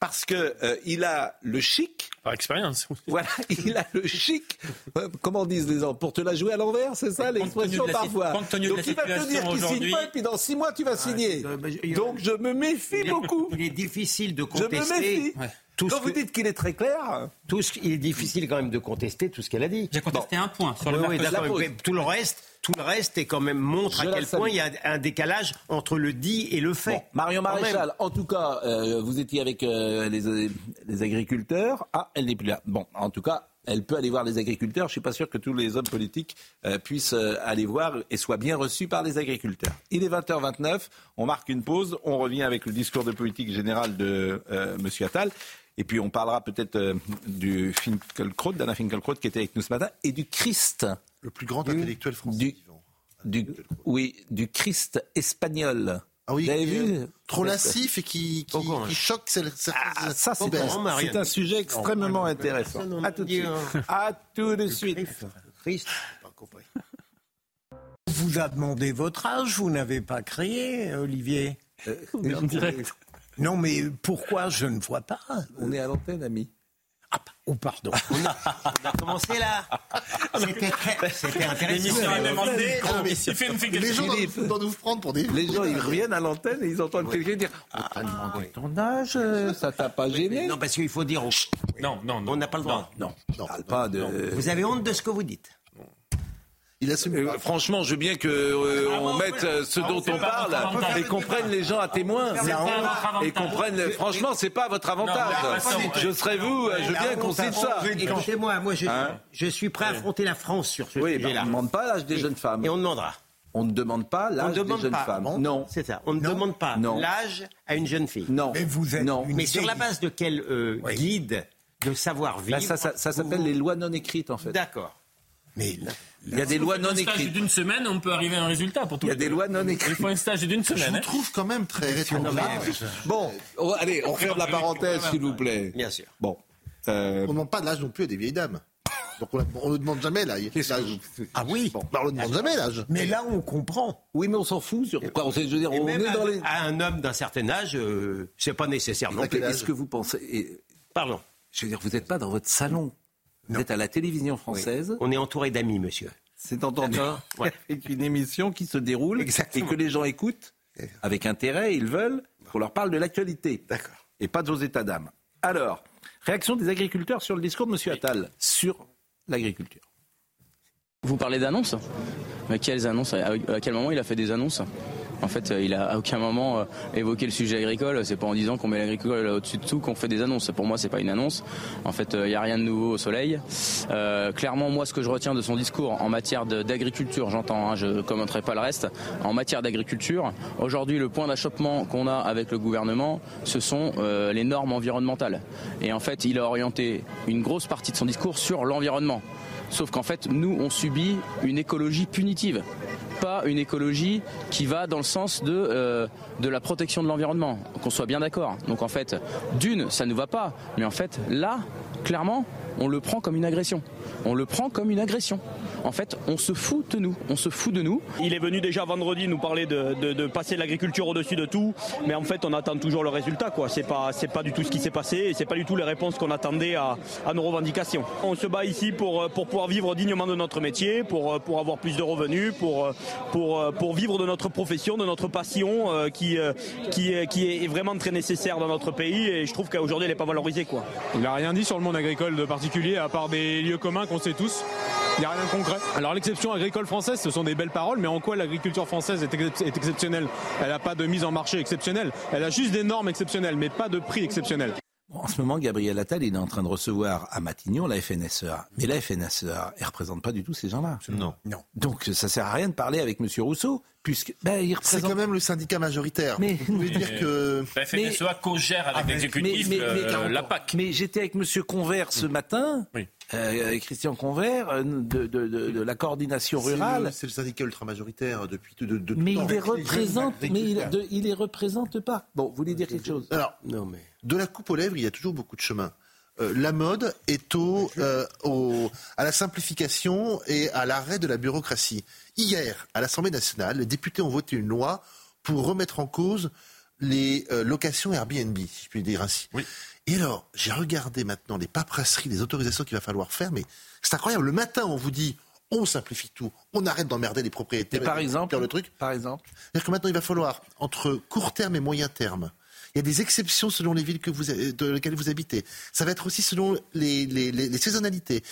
parce que euh, il a le chic.
Par expérience. <laughs>
Voilà, il a le chic. Euh, Comment disent les gens? Pour te la jouer à l'envers, c'est ça l'expression parfois.
compte tenu de
Donc
la
il va te dire qu'il signe pas, et puis dans six mois tu vas signer.
bah, je-
Donc je me méfie beaucoup.
Il est difficile de
Je me
contester.
méfie.
Ouais.
Tout
Quand vous
que-
dites qu'il est très clair,
tout ce- il est difficile quand même de contester tout ce qu'elle a dit.
J'ai contesté un point sur le
Oui, oui,
pose.
mais tout le reste, tout le reste est quand même montre
Je
à quel
salue.
point il y a un décalage entre le dit et le fait.
Bon, Marion. Maréchal, en tout cas, euh, vous étiez avec euh, les, les agriculteurs. Ah, elle n'est plus là. Bon, en tout cas, elle peut aller voir les agriculteurs. Je suis pas sûr que tous les hommes politiques euh, puissent euh, aller voir et soient bien reçus par les agriculteurs. Il est 20h29. On marque une pause. On revient avec le discours de politique générale de euh, Monsieur Attal. Et puis on parlera peut-être euh, du Finkelkraut, d'Anna Finkelkraut qui était avec nous ce matin, et du Christ.
Le plus grand intellectuel français.
Du-
vivant.
Du, oui, du Christ espagnol.
Ah oui,
Vous avez
qui est
vu
Trop lascif et qui, qui, choque
Ah, ça, c'est un, sujet extrêmement intéressant.
non,
À tout de suite.
euh,
À tout de suite.
Christ,
vous a demandé votre âge, vous n'avez pas créé, Olivier.
En direct.
Non, mais pourquoi je ne vois pas
On est à l'antenne, ami.
Ah, oh, pardon. <laughs>
On a commencé là. C'était très- c'était intéressant.
Ah,
Il fait une figure.
Les gens doivent, doivent nous prendre pour des.
Les gens, ils reviennent à l'antenne et ils entendent quelqu'un dire On t'a demandé ton âge, euh, ça t'a pas gêné
Non, parce qu'il faut dire.
Non, non, non.
On n'a pas le droit.
Non, on parle pas de.
Vous avez honte de ce que vous dites.
Il assume
Euh, franchement, je veux bien que euh,
Ah,
on mette euh, ce dont
c'est
on parle et qu'on prenne les gens à témoin. Et qu'on prenne. Franchement, c'est pas votre avantage. Je serais vous, je veux bien qu'on cite ça.
Écoutez-moi, moi je,
Hein
je suis prêt à affronter la France sur ce
Oui, bah, on ne demande pas l'âge des jeunes femmes.
Et on demandera.
On ne demande pas l'âge des jeunes
pas.
femmes.
Bon,
Non.
C'est ça. On ne
Non.
demande pas
Non.
l'âge à une jeune fille.
Non.
Mais vous êtes
Non.
Mais sur la base de quel euh,
Oui.
guide de savoir-vivre
Là, ça, ça, ça s'appelle
vous-
les lois non écrites, en fait.
D'accord.
Mais là-
Il y a des lois non
Un stage
écrites.
d'une semaine, on peut arriver à un résultat pour tout
Il y a
le
des
monde.
lois non
Il
écrites.
faut un stage d'une
Je
semaine.
vous
hein.
trouve quand même très rétrograde.
Bon, oh, allez, on ferme la parenthèse, s'il vous plaît.
Bien sûr.
Bon. euh,
On ne demande pas de l'âge non plus à des vieilles dames. Donc on ne demande jamais là. l'âge.
Ah oui
Bon, bah, on ne demande jamais l'âge.
Mais là, on comprend.
oui, mais on s'en fout. Sur quoi on, sait- je veux dire, on
même
est dans
à,
les.
à un homme d'un certain âge, euh, c'est pas nécessaire
Est-ce que vous pensez. et-
Pardon.
je veux dire, vous n'êtes pas dans votre salon. Vous êtes à la télévision française.
On est entouré d'amis, monsieur.
C'est entendu.
Ouais. <laughs>
Avec une émission qui se déroule
Exactement.
et que les gens écoutent avec intérêt. Ils veulent qu'on leur parle de l'actualité.
D'accord.
Et pas de vos états d'âme. Alors, réaction des agriculteurs sur le discours de M. Attal sur l'agriculture.
Vous parlez d'annonces? Mais quelles annonces? À quel moment il a fait des annonces? En fait, il a à aucun moment euh, évoqué le sujet agricole. C'est pas en disant qu'on met l'agricole au-dessus de tout qu'on fait des annonces. Pour moi, c'est pas une annonce. En fait, il n'y a rien de nouveau au soleil. Euh, clairement, moi, ce que je retiens de son discours en matière d'agriculture, j'entends, hein, je ne commenterai pas le reste. En matière d'agriculture, aujourd'hui, le point d'achoppement qu'on a avec le gouvernement, ce sont euh, les normes environnementales. Et en fait, il a orienté une grosse partie de son discours sur l'environnement. Sauf qu'en fait, nous, on subit une écologie punitive, pas une écologie qui va dans le sens de, euh, la protection de l'environnement, qu'on soit bien d'accord. Donc en fait, d'une, ça ne va pas, mais en fait, là, clairement, on le prend comme une agression. On le prend comme une agression en fait, on se fout de nous. On se fout de nous.
Il est venu déjà vendredi nous parler de, passer l'agriculture au-dessus de tout, mais en fait, on attend toujours le résultat. Quoi. C'est pas, c'est pas du tout ce qui s'est passé et c'est pas du tout les réponses qu'on attendait à, nos revendications. On se bat ici pour, pour pouvoir vivre dignement de notre métier, pour, pour avoir plus de revenus, pour, pour, pour vivre de notre profession, de notre passion euh, qui, euh, qui, qui est vraiment très nécessaire dans notre pays et je trouve qu'aujourd'hui, elle n'est pas valorisée. Quoi.
Il n'a rien dit sur le monde agricole de particulier, à part des lieux communs qu'on sait tous. Il n'y a rien de concret. Alors l'exception agricole française, ce sont des belles paroles, mais en quoi l'agriculture française est, exceptionnelle? Elle n'a pas de mise en marché exceptionnelle. Elle a juste des normes exceptionnelles, mais pas de prix exceptionnel.
En ce moment, Gabriel Attal, il est en train de recevoir à Matignon la FNSEA. Mais la FNSEA, elle ne représente pas du tout ces gens-là.
Non.
non. Donc ça ne sert à rien de parler avec M. Rousseau, puisque ben, il représente...
C'est quand même le syndicat majoritaire. Mais vous voulez dire que...
La FNSEA co-gère avec ah, l'exécutif la PAC.
Mais j'étais avec M. Convert ce matin. Oui. Euh, Christian Convert euh, de, de, de, la coordination rurale.
C'est le, syndicat ultra-majoritaire depuis de, de
Mais il les représente, mais il, il, les représente pas. Bon, vous voulez dire quelque chose?
Alors, non, mais... de la coupe aux lèvres, il y a toujours beaucoup de chemin. Euh, la mode est au, au, à la simplification et à l'arrêt de la bureaucratie. Hier, à l'Assemblée nationale, les députés ont voté une loi pour remettre en cause les locations Airbnb, si je puis dire ainsi. Oui. Et alors, j'ai regardé maintenant les paperasseries, les autorisations qu'il va falloir faire, mais c'est incroyable. Le matin, on vous dit, on simplifie tout, on arrête d'emmerder les propriétaires.
par exemple,
le truc.
Par exemple.
C'est-à-dire que maintenant, il va falloir, entre court terme et moyen terme, il y a des exceptions selon les villes que vous, de lesquelles vous habitez. Ça va être aussi selon les, les, les, saisonnalités.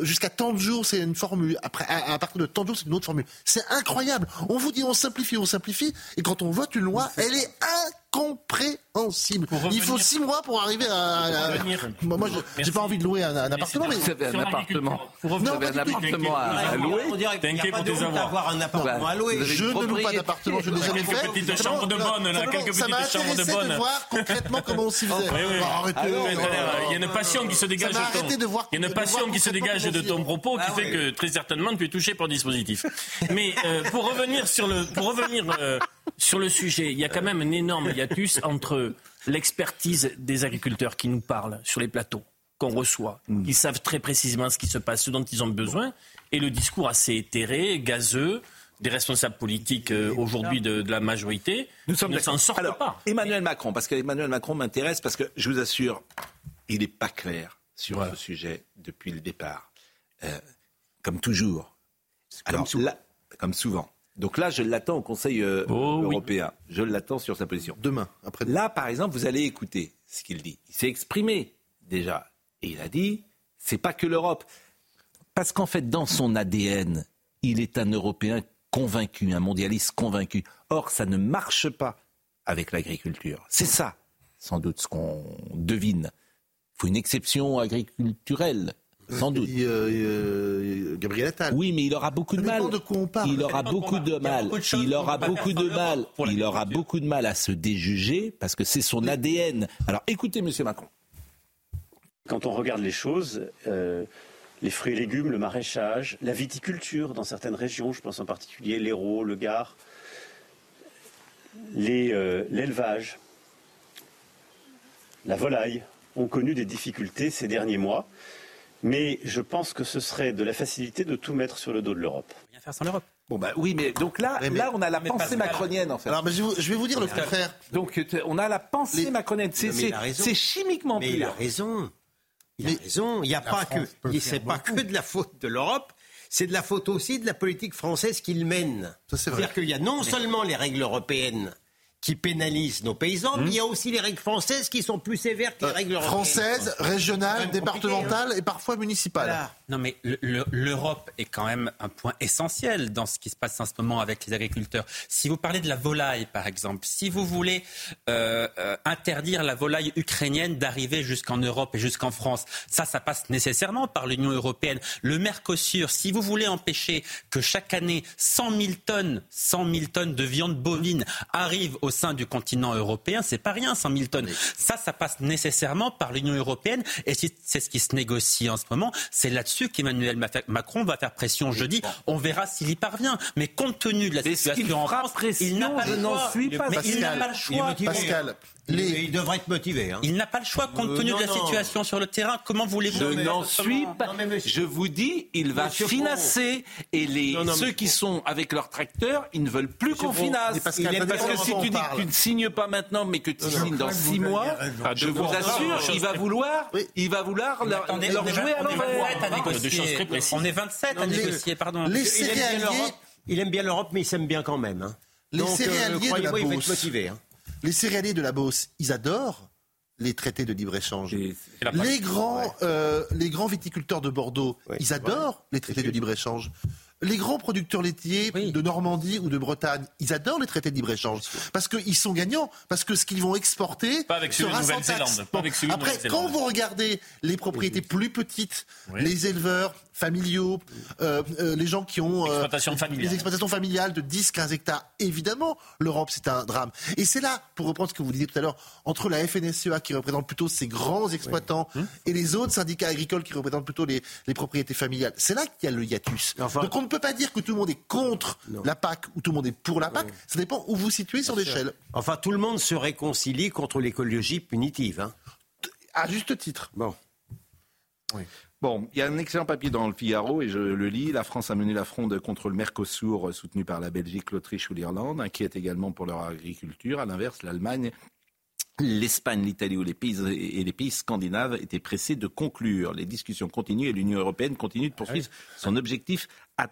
Jusqu'à tant de jours, c'est une formule. Après, à, partir de tant de jours, c'est une autre formule. C'est incroyable. On vous dit on simplifie, on simplifie. Et quand on vote une loi, elle est incompréhensible. Il faut six mois pour arriver à. Moi, j'ai pas envie de louer un, appartement.
Mais... Vous avez un appartement. Vous avez un appartement à, louer.
On dirait qu'il n'y a pas de d'avoir un appartement à louer.
Je ne loue pas d'appartement, je ne l'ai jamais fait.
Petites chambres de bonne, quelques petites chambres de bonne.
voir concrètement comment on s'y faisait.
Il y a une passion qui se dégage de ton. Il y a une passion qui se dégage de ton propos qui ah fait que très certainement tu es touché par le dispositif. Mais euh, pour revenir sur le, pour revenir euh, sur le sujet, il y a quand même un énorme hiatus entre l'expertise des agriculteurs qui nous parlent sur les plateaux qu'on reçoit, mm. qui savent très précisément ce qui se passe, ce dont ils ont besoin, et le discours assez éthéré, gazeux, des responsables politiques euh, aujourd'hui de, la majorité Nous sommes ne s'en sortent pas.
Emmanuel Macron, parce qu'Emmanuel Macron m'intéresse, parce que je vous assure, il n'est pas clair sur ce sujet depuis le départ. Euh, comme toujours. Alors, là, comme souvent. Donc là, je l'attends au Conseil euh, oh européen. Je l'attends sur sa position.
Demain, après.
Là, par exemple, vous allez écouter ce qu'il dit. Il s'est exprimé déjà. Et il a dit, c'est pas que l'Europe. Parce qu'en fait, dans son ADN, il est un Européen convaincu, un mondialiste convaincu. Or, ça ne marche pas avec l'agriculture. C'est ça, sans doute, ce qu'on devine. Il faut une exception agriculturelle sans doute.
Euh, euh, Gabriel Attal.
Oui, mais il aura beaucoup de mal. Il aura beaucoup de mal. Il aura beaucoup de mal. Il aura beaucoup de mal à se déjuger parce que c'est son ADN. Alors écoutez, Monsieur Macron.
Quand on regarde les choses, euh, les fruits et légumes, le maraîchage, la viticulture dans certaines régions, je pense en particulier l'Hérault, le Gard, l'élevage, la volaille, ont connu des difficultés ces derniers mois. Mais je pense que ce serait de la facilité de tout mettre sur le dos de l'Europe.
Rien faire sans l'Europe. Bon bah oui, mais donc là, là on a la pensée macronienne en fait.
Alors je, vais vous dire le contraire.
Donc on a la pensée macronienne. C'est chimiquement
mais Il a raison. Il a raison. Il n'y a pas que, c'est pas que de la faute de l'Europe. C'est de la faute aussi de la politique française qu'il mène. C'est-à-dire qu'il y a non seulement les règles européennes qui pénalisent nos paysans, mais il y a aussi les règles françaises qui sont plus sévères que les règles européennes.
Françaises, régionales, départementales et parfois municipales.
Non, mais l'Europe est quand même un point essentiel dans ce qui se passe en ce moment avec les agriculteurs. Si vous parlez de la volaille, par exemple, si vous voulez euh, euh, interdire la volaille ukrainienne d'arriver jusqu'en Europe et jusqu'en France, ça, ça passe nécessairement par l'Union européenne. Le Mercosur, si vous voulez empêcher que chaque année 100 000 tonnes, 100 000 tonnes de viande bovine arrivent au sein du continent européen, c'est pas rien, 100 000 tonnes. Ça, ça passe nécessairement par l'Union européenne et c'est ce qui se négocie en ce moment. C'est là-dessus qu'Emmanuel Macron va faire pression jeudi. On verra s'il y parvient. Mais compte tenu de la situation en France, il n'a pas, le choix. il n'a pas le choix.
Pascal, il devrait être motivé. Hein.
Il n'a pas le choix compte euh, tenu de la situation sur le terrain. Comment voulez-vous
Je n'en suis pas. je vous dis, il va financer. Et les, ceux qui sont avec leurs tracteurs, ils ne veulent plus qu'on finance. Parce, que si tu dis que tu ne signes pas maintenant, mais que tu signes dans six mois, je vous assure, il va vouloir, il va vouloir leur, jouer à l'envers.
On est 27 à négocier, pardon.
Les il aime bien l'Europe, mais il s'aime bien quand même. Hein.
Les Donc, euh, de la motivé. Hein. Les céréaliers de la Beauce, ils adorent les traités de libre-échange. Les grands, euh, les grands viticulteurs de Bordeaux, ils adorent les traités de libre-échange. Les grands producteurs laitiers de Normandie ou de Bretagne, ils adorent les traités de libre-échange parce qu'ils sont gagnants, parce que ce qu'ils vont exporter
pas avec
sera sans taxe. Après, quand vous regardez les propriétés plus petites, les éleveurs, familiaux, euh, euh, les gens qui ont
euh,
les exploitations familiales de 10-15 hectares. Évidemment, l'Europe, c'est un drame. Et c'est là, pour reprendre ce que vous disiez tout à l'heure, entre la FNSEA qui représente plutôt ces grands exploitants hum. et les autres syndicats agricoles qui représentent plutôt les, propriétés familiales, c'est là qu'il y a le hiatus. Donc on ne peut pas dire que tout le monde est contre la PAC ou tout le monde est pour la PAC. Ça dépend où vous situez sur l'échelle.
Enfin, tout le monde se réconcilie contre l'écologie punitive. Hein.
À juste titre.
Bon.
Oui. Bon, il y a un excellent papier dans le Figaro et je le lis. La France a mené la fronde contre le Mercosur soutenu par la Belgique, l'Autriche ou l'Irlande, inquiète également pour leur agriculture. À l'inverse, l'Allemagne L'Espagne, l'Italie ou les pays, et les pays scandinaves étaient pressés de conclure. Les discussions continuent et l'Union européenne continue de poursuivre son objectif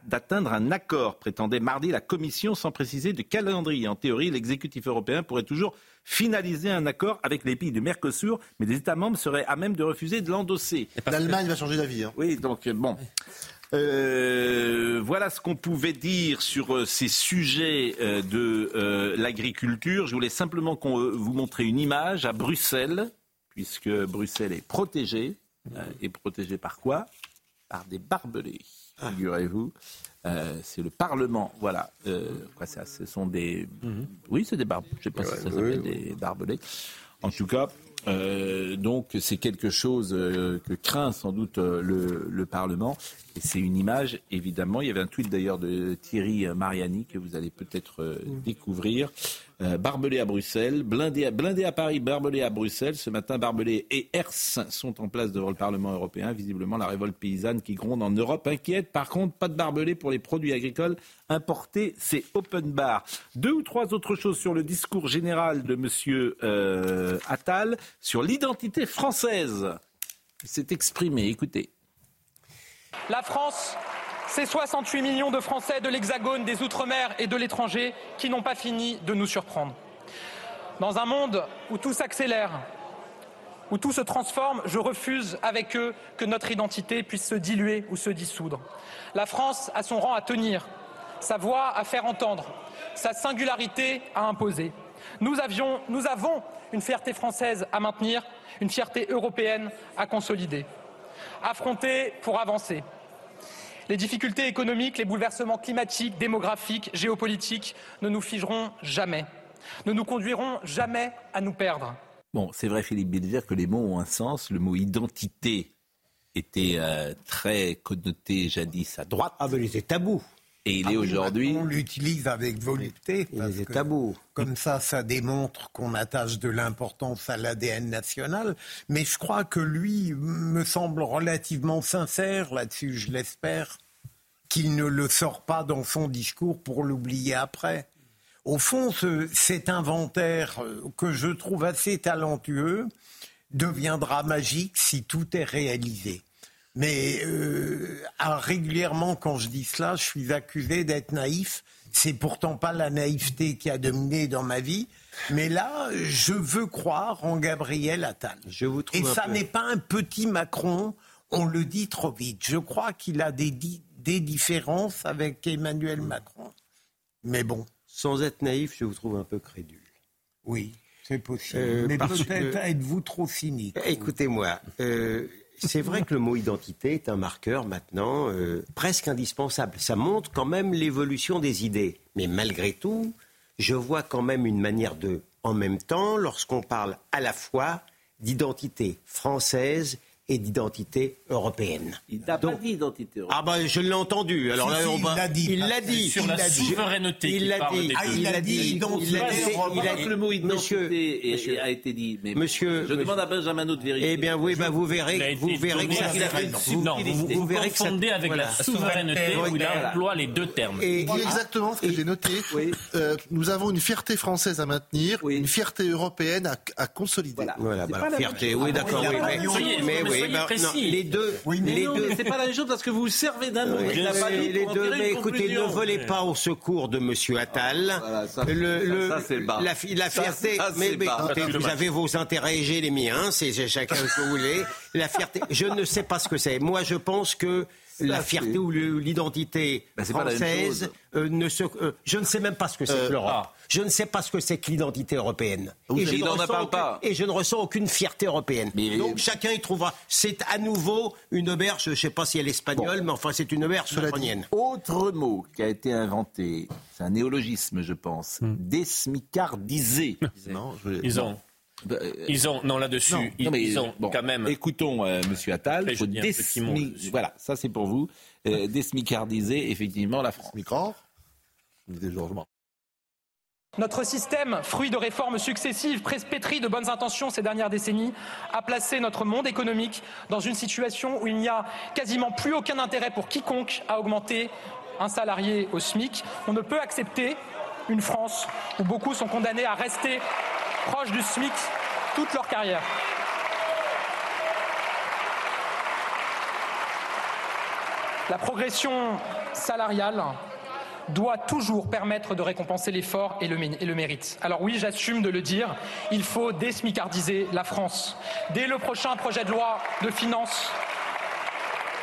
d'atteindre un accord, prétendait mardi la Commission sans préciser de calendrier. En théorie, l'exécutif européen pourrait toujours finaliser un accord avec les pays du Mercosur, mais les États membres seraient à même de refuser de l'endosser.
L'Allemagne va changer d'avis. Hein.
Oui, donc bon. Euh, voilà ce qu'on pouvait dire sur euh, ces sujets euh, de l'agriculture. Je voulais simplement vous montrer une image à Bruxelles, puisque Bruxelles est protégée. et protégée par quoi? Par des barbelés, ah. figurez-vous. c'est le Parlement, voilà. quoi ça Ce sont des, mhm. oui, c'est des barbelés. Je sais pas si ça s'appelle des barbelés. En tout cas, euh, donc c'est quelque chose euh, que craint sans doute euh, le, le, Parlement. Et c'est une image, évidemment. Il y avait un tweet d'ailleurs de Thierry Mariani que vous allez peut-être mm. découvrir. Euh, barbelé à Bruxelles, blindé à, Paris, barbelé à Bruxelles. Ce matin, Barbelé et Hers sont en place devant le Parlement européen. Visiblement, la révolte paysanne qui gronde en Europe inquiète. Par contre, pas de barbelé pour les produits agricoles importés. C'est open bar. Deux ou trois autres choses sur le discours général de M. Euh, Attal sur l'identité française. Il s'est exprimé. Écoutez.
La France c'est 68 millions de Français de l'Hexagone, des Outre-mer et de l'étranger qui n'ont pas fini de nous surprendre. Dans un monde où tout s'accélère, où tout se transforme, je refuse avec eux que notre identité puisse se diluer ou se dissoudre. La France a son rang à tenir, sa voix à faire entendre, sa singularité à imposer. Nous, nous avons une fierté française à maintenir, une fierté européenne à consolider. Affronter pour avancer. Les difficultés économiques, les bouleversements climatiques, démographiques, géopolitiques ne nous figeront jamais, ne nous conduiront jamais à nous perdre.
Bon, c'est vrai, Philippe Bilger, que les mots ont un sens. Le mot identité était euh, très connoté jadis à droite.
Ah, mais il était tabou.
Et il est ah aujourd'hui.
On l'utilise avec volupté.
Parce tabou.
Comme ça, ça démontre qu'on attache de l'importance à l'ADN national. Mais je crois que lui me semble relativement sincère là-dessus, je l'espère, qu'il ne le sort pas dans son discours pour l'oublier après. Au fond, cet inventaire euh, que je trouve assez talentueux deviendra magique si tout est réalisé. Mais euh, régulièrement, quand je dis cela, je suis accusé d'être naïf. C'est pourtant pas la naïveté qui a dominé dans ma vie. Mais là, je veux croire en Gabriel Attal.
Je vous trouve
Et ça
peu-
n'est pas un petit Macron, on le dit trop vite. Je crois qu'il a des, di- des différences avec Emmanuel Macron. Mais bon.
Sans être naïf, je vous trouve un peu crédule.
Oui, c'est possible.
Euh,
Mais peut-être
que-
êtes-vous trop cynique.
Écoutez-moi, euh, c'est vrai que le mot identité est un marqueur maintenant euh, presque indispensable. Ça montre quand même l'évolution des idées. Mais malgré tout, je vois quand même une manière de, en même temps, lorsqu'on parle à la fois d'identité française et d'identité européenne.
Il n'a pas dit identité européenne.
Ah ben je l'ai entendu. Alors
Si,
là,
si,
on
il
va-
l'a dit.
Il l'a dit.
Sur
Il
la
l'a dit.
souveraineté
Il
qu'il
l'a dit.
Ah, il a dit
Il l'a dit. Il a dit.
le mot identité a été dit. Mais
Monsieur-
je demande à Benjamin de vérifier.
Eh bien oui, bah, vous
Il a
verrez, vous verrez que ça
la-
vous-
Non,
verrez que ça-
avec la souveraineté où il emploie les deux termes.
Et-
Il dit exactement ce que j'ai noté. Euh, nous avons une fierté française à maintenir, une fierté européenne à, consolider.
Voilà, bah, fierté, oui, d'accord, mais oui,
soyez
bah,
précis.
non, les deux,
Mais
les
non,
deux,
c'est pas la même chose parce que vous vous servez d'un mot.
Oui, les deux, mais écoutez, ne volez pas au secours de Monsieur Attal.
Voilà, ça,
le, le-
ça, c'est bas.
La, fi- la
Ça,
fierté,
ça,
mais,
c'est
mais
bas.
écoutez,
Ça, c'est
vous avez vos intérêts et j'ai les miens, c'est c'est chacun ce que vous voulez. La fierté, je ne sais pas ce que c'est. Moi, je pense que la fierté ou l'identité
Ben,
française euh, ne se, euh, je ne sais même pas ce que c'est
Euh,
que l'Europe.
ah.
Je ne sais pas ce que c'est que l'identité européenne. Et, je ne ressens aucune-
pas.
et je ne ressens aucune fierté européenne.
Mais-
Donc chacun y trouvera. C'est à nouveau une auberge, je ne sais pas si elle est espagnole, mais enfin c'est une auberge macronienne.
Autre mot qui a été inventé, c'est un néologisme, je pense.
Non, je-
Ils ont,
euh,
ils ont, non là-dessus,
non,
ils,
non, mais,
ils ont
bon,
quand même.
Écoutons euh, Monsieur Attal.
Après,
faut
dessus.
Voilà, ça c'est pour vous. Euh, désmicardiser effectivement la France.
Micro Des changements.
Notre système, fruit de réformes successives, presque pétri de bonnes intentions ces dernières décennies, a placé notre monde économique dans une situation où il n'y a quasiment plus aucun intérêt pour quiconque à augmenter un salarié au SMIC. On ne peut accepter une France où beaucoup sont condamnés à rester proches du SMIC toute leur carrière. La progression salariale doit toujours permettre de récompenser l'effort et le, et le mérite. Alors oui, j'assume de le dire, il faut désmicardiser la France. Dès le prochain projet de loi de finances,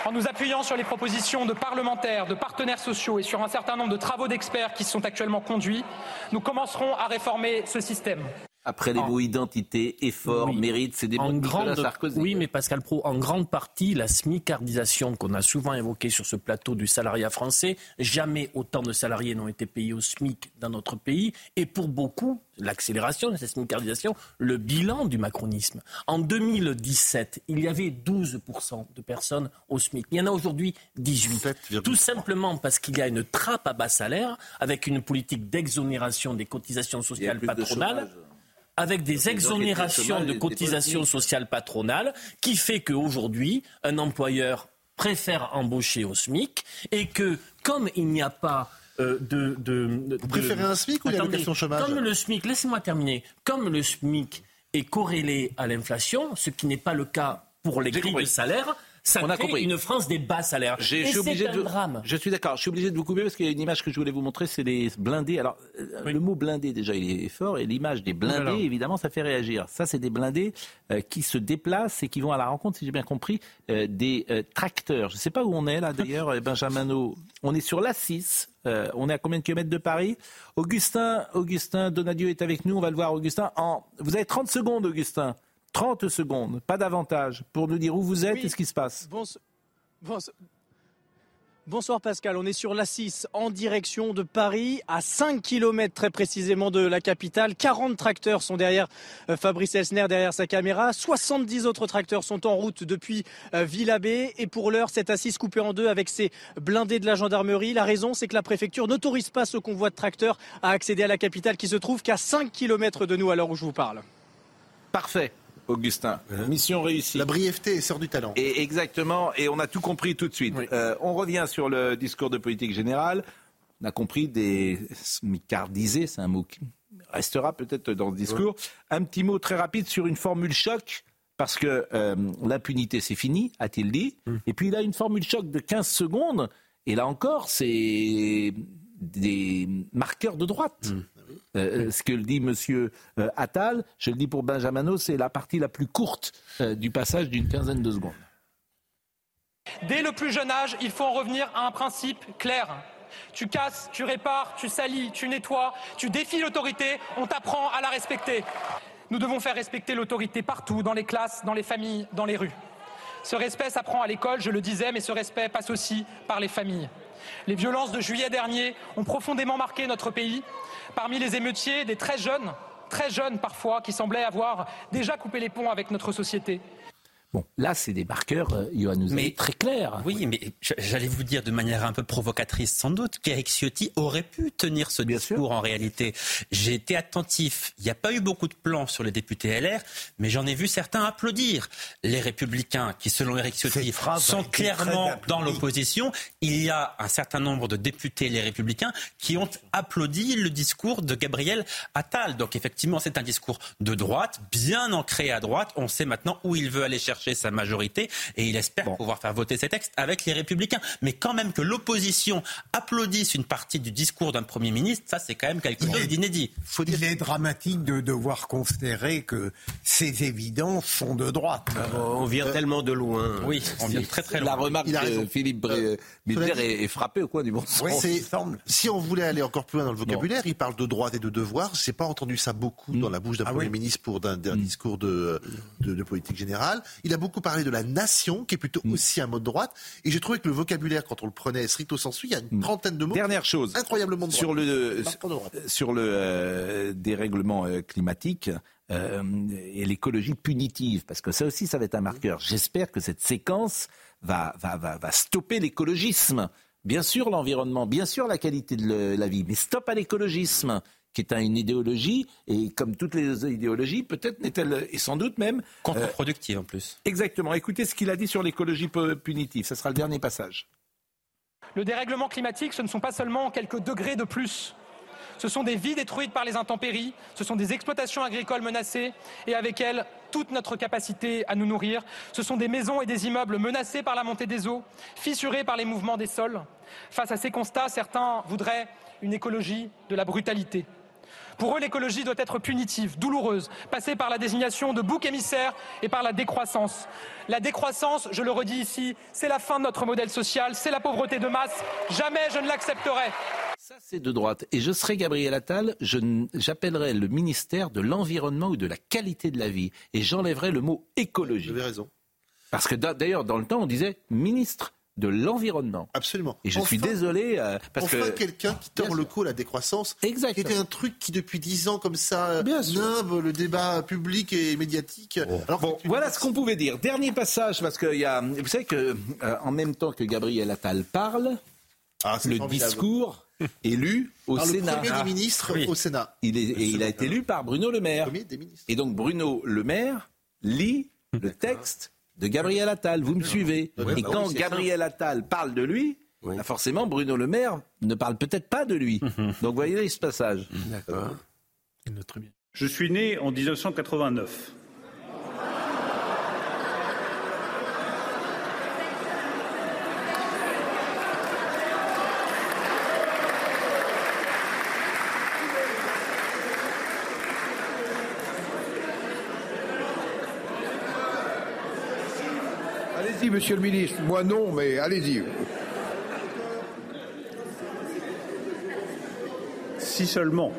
en nous appuyant sur les propositions de parlementaires, de partenaires sociaux et sur un certain nombre de travaux d'experts qui sont actuellement conduits, nous commencerons à réformer ce système.
Après les mots identité, effort,
Oui.
mérite, c'est des mots
en
de Nicolas
grande,
Sarkozy.
oui, mais Pascal Pro, en grande partie, la smicardisation qu'on a souvent évoquée sur ce plateau du salariat français, jamais autant de salariés n'ont été payés au SMIC dans notre pays. Et pour beaucoup, l'accélération de cette smicardisation, le bilan du macronisme. En 2017, il y avait 12% de personnes au SMIC. Il y en a aujourd'hui 18.
7,3.
Tout simplement parce qu'il y a une trappe à bas salaire avec une politique d'exonération des cotisations sociales
de
patronales. Avec des exonérations de cotisations sociales patronales, qui fait qu'aujourd'hui, un employeur préfère embaucher au SMIC et que, comme il n'y a pas euh, de, de, de-
Vous préférez un SMIC ou l'allocation chômage
Comme le SMIC, laissez-moi terminer, comme le SMIC est corrélé à l'inflation, ce qui n'est pas le cas pour les grilles de salaire, ça
On a compris.
une France des bas salaires.
J'ai-
Et
je suis obligé
c'est un
de.
drame.
Je suis d'accord. Je suis obligé de vous couper parce qu'il y a une image que je voulais vous montrer, c'est les blindés. Alors, euh, le mot blindé déjà, il est fort, et l'image des blindés, évidemment, ça fait réagir. Ça, c'est des blindés euh, qui se déplacent et qui vont à la rencontre, si j'ai bien compris, euh, des euh, tracteurs. Je ne sais pas où on est là, d'ailleurs, Benjamin. On est sur l'A6. Euh, on est à combien de kilomètres de Paris? Augustin, Augustin Donadieu est avec nous. On va le voir, Augustin. En... Vous avez 30 secondes, Augustin. 30 secondes, pas davantage, pour nous dire où vous êtes
Oui.
et ce qui se passe.
Bonso- bonso- Bonsoir Pascal, on est sur l'A6 en direction de Paris, à 5 km très précisément de la capitale. 40 tracteurs sont derrière euh, Fabrice Elsner, derrière sa caméra. 70 autres tracteurs sont en route depuis euh, Villabé. Et pour l'heure, cette A6 coupée en deux avec ses blindés de la gendarmerie. La raison, c'est que la préfecture n'autorise pas ce convoi de tracteurs à accéder à la capitale qui se trouve qu'à 5 km de nous à l'heure où je vous parle.
Parfait, Augustin. Mission réussie.
La brièveté sœur du talent.
Et exactement, et on a tout compris tout de suite. Euh, on revient sur le discours de politique générale. On a compris des smicardisés, c'est un mot qui restera peut-être dans ce discours. Un petit mot très rapide sur une formule choc, parce que euh, l'impunité c'est fini, a-t-il dit. Et puis il a une formule choc de 15 secondes, et là encore, c'est des marqueurs de droite. Euh, ce que dit Monsieur euh, Attal, je le dis pour Benjamino, c'est la partie la plus courte euh, du passage d'une quinzaine de secondes.
Dès le plus jeune âge, il faut en revenir à un principe clair. Tu casses, tu répares, tu salis, tu nettoies, tu défies l'autorité, on t'apprend à la respecter. Nous devons faire respecter l'autorité partout, dans les classes, dans les familles, dans les rues. Ce respect s'apprend à l'école, je le disais, mais ce respect passe aussi par les familles. Les violences de juillet dernier ont profondément marqué notre pays. Parmi les émeutiers, des très jeunes, très jeunes parfois, qui semblaient avoir déjà coupé les ponts avec notre société.
Bon, là, c'est des marqueurs, euh, Johan, mais, très clairs.
Oui, mais j'allais vous dire de manière un peu provocatrice, sans doute, qu'Eric Ciotti aurait pu tenir ce discours en réalité. J'ai été attentif. Il n'y a pas eu beaucoup de plans sur les députés LR, mais j'en ai vu certains applaudir. Les Républicains, qui, selon Eric Ciotti, sont clairement dans l'opposition. Il y a un certain nombre de députés, les Républicains, qui ont applaudi le discours de Gabriel Attal. Donc, effectivement, c'est un discours de droite, bien ancré à droite. On sait maintenant où il veut aller chercher sa majorité et il espère pouvoir faire voter ces textes avec les républicains. Mais quand même que l'opposition applaudisse une partie du discours d'un Premier ministre, ça c'est quand même quelque chose d'inédit.
Il est dramatique de devoir considérer que ces évidences sont de droite.
Ah on vient euh, tellement de loin.
Oui, on vient très très loin.
La remarque de Philippe euh, est, frappé au coin du bon sens.
si on voulait aller encore plus loin dans le vocabulaire, il parle de droite et de devoir. Je n'ai pas entendu ça beaucoup dans la bouche d'un ah Premier ministre pour d'un mm. discours de, de, de, politique générale. Il a beaucoup parlé de la nation, qui est plutôt mm. aussi un mot de droite. Et j'ai trouvé que le vocabulaire, quand on le prenait stricto sensu, il y a une mm. trentaine de mots.
Dernière chose.
Incroyablement de
Sur le, sur le euh, dérèglement euh, climatique. Euh, et l'écologie punitive, parce que ça aussi, ça va être un marqueur. J'espère que cette séquence va, va, va, va stopper l'écologisme. Bien sûr l'environnement, bien sûr la qualité de la vie, mais stop à l'écologisme qui est une idéologie, et comme toutes les idéologies, peut-être n'est-elle, et sans doute même...
Contre-productive en plus.
Exactement. Écoutez ce qu'il a dit sur l'écologie punitive. Ce sera le dernier passage.
Le dérèglement climatique, ce ne sont pas seulement quelques degrés de plus. Ce sont des vies détruites par les intempéries, ce sont des exploitations agricoles menacées et avec elles toute notre capacité à nous nourrir. Ce sont des maisons et des immeubles menacés par la montée des eaux, fissurés par les mouvements des sols. Face à ces constats, certains voudraient une écologie de la brutalité. Pour eux, l'écologie doit être punitive, douloureuse, passer par la désignation de bouc émissaire et par la décroissance. La décroissance, je le redis ici, c'est la fin de notre modèle social, c'est la pauvreté de masse. Jamais je ne l'accepterai.
Ça, c'est de droite. Et je serai Gabriel Attal, j'appellerai le ministère de l'Environnement ou de la qualité de la vie. Et j'enlèverai le mot écologie.
Vous avez raison.
Parce que d'ailleurs, dans le temps, on disait ministre de l'environnement.
Absolument.
Et je suis désolé euh, parce
enfin quelqu'un qui tord le cou à la décroissance.
Exact.
Qui était un truc qui depuis dix ans comme ça nimbe le débat public et médiatique.
bon, voilà ce qu'on pouvait dire. Dernier passage parce que y a, vous savez que euh, en même temps que Gabriel Attal parle, ah, le discours est lu au Sénat.
Le premier des ministres au Sénat.
Il est, et il a été lu par Bruno Le Maire. Et donc Bruno Le Maire lit le texte de Gabriel Attal. Vous me suivez Et bah quand Gabriel Attal parle de lui, bah forcément Bruno Le Maire ne parle peut-être pas de lui. <laughs> Donc voyez ce passage.
D'accord.
Je suis né en 1989.
Monsieur le ministre. Moi, non, mais allez-y.
Si seulement.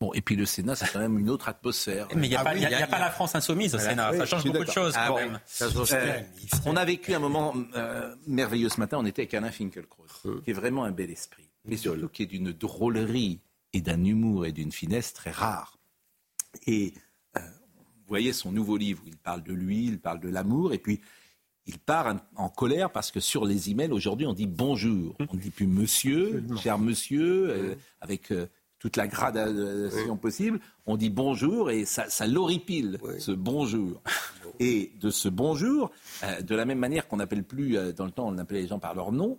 Bon, et puis le Sénat, c'est quand même une autre atmosphère.
Mais il n'y a, a, pas la France insoumise au Sénat. ça change beaucoup de choses. quand même.
Euh, on a vécu un moment euh, merveilleux ce matin. On était avec Alain Finkielkraut, hum. qui est vraiment un bel esprit, mais surtout qui est d'une drôlerie et d'un humour et d'une finesse très rare. Et euh, vous voyez son nouveau livre, il parle de lui, il parle de l'amour, et puis il part en colère parce que sur les emails aujourd'hui on dit bonjour, on ne dit plus monsieur, cher monsieur, euh, avec euh, toute la gradation possible, on dit bonjour et ça, ça l'horripile, ce bonjour. Et de ce bonjour, euh, de la même manière qu'on n'appelle plus, dans le temps on appelait les gens par leur nom,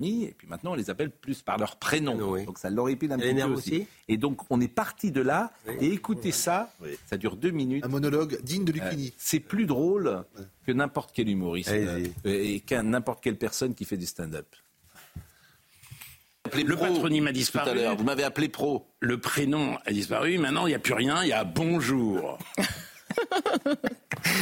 et puis maintenant on les appelle plus par leur prénom. Donc ça l'horripile un petit peu aussi. Et donc on est parti de là, et écoutez ça, ça dure deux minutes.
Un monologue digne de.
Euh, c'est plus drôle que n'importe quel humoriste euh, et qu'un n'importe quelle personne qui fait du stand-up.
Le patronyme a disparu.
Vous m'avez appelé pro.
Le prénom a disparu. Maintenant, il n'y a plus rien. Il y a bonjour. <laughs>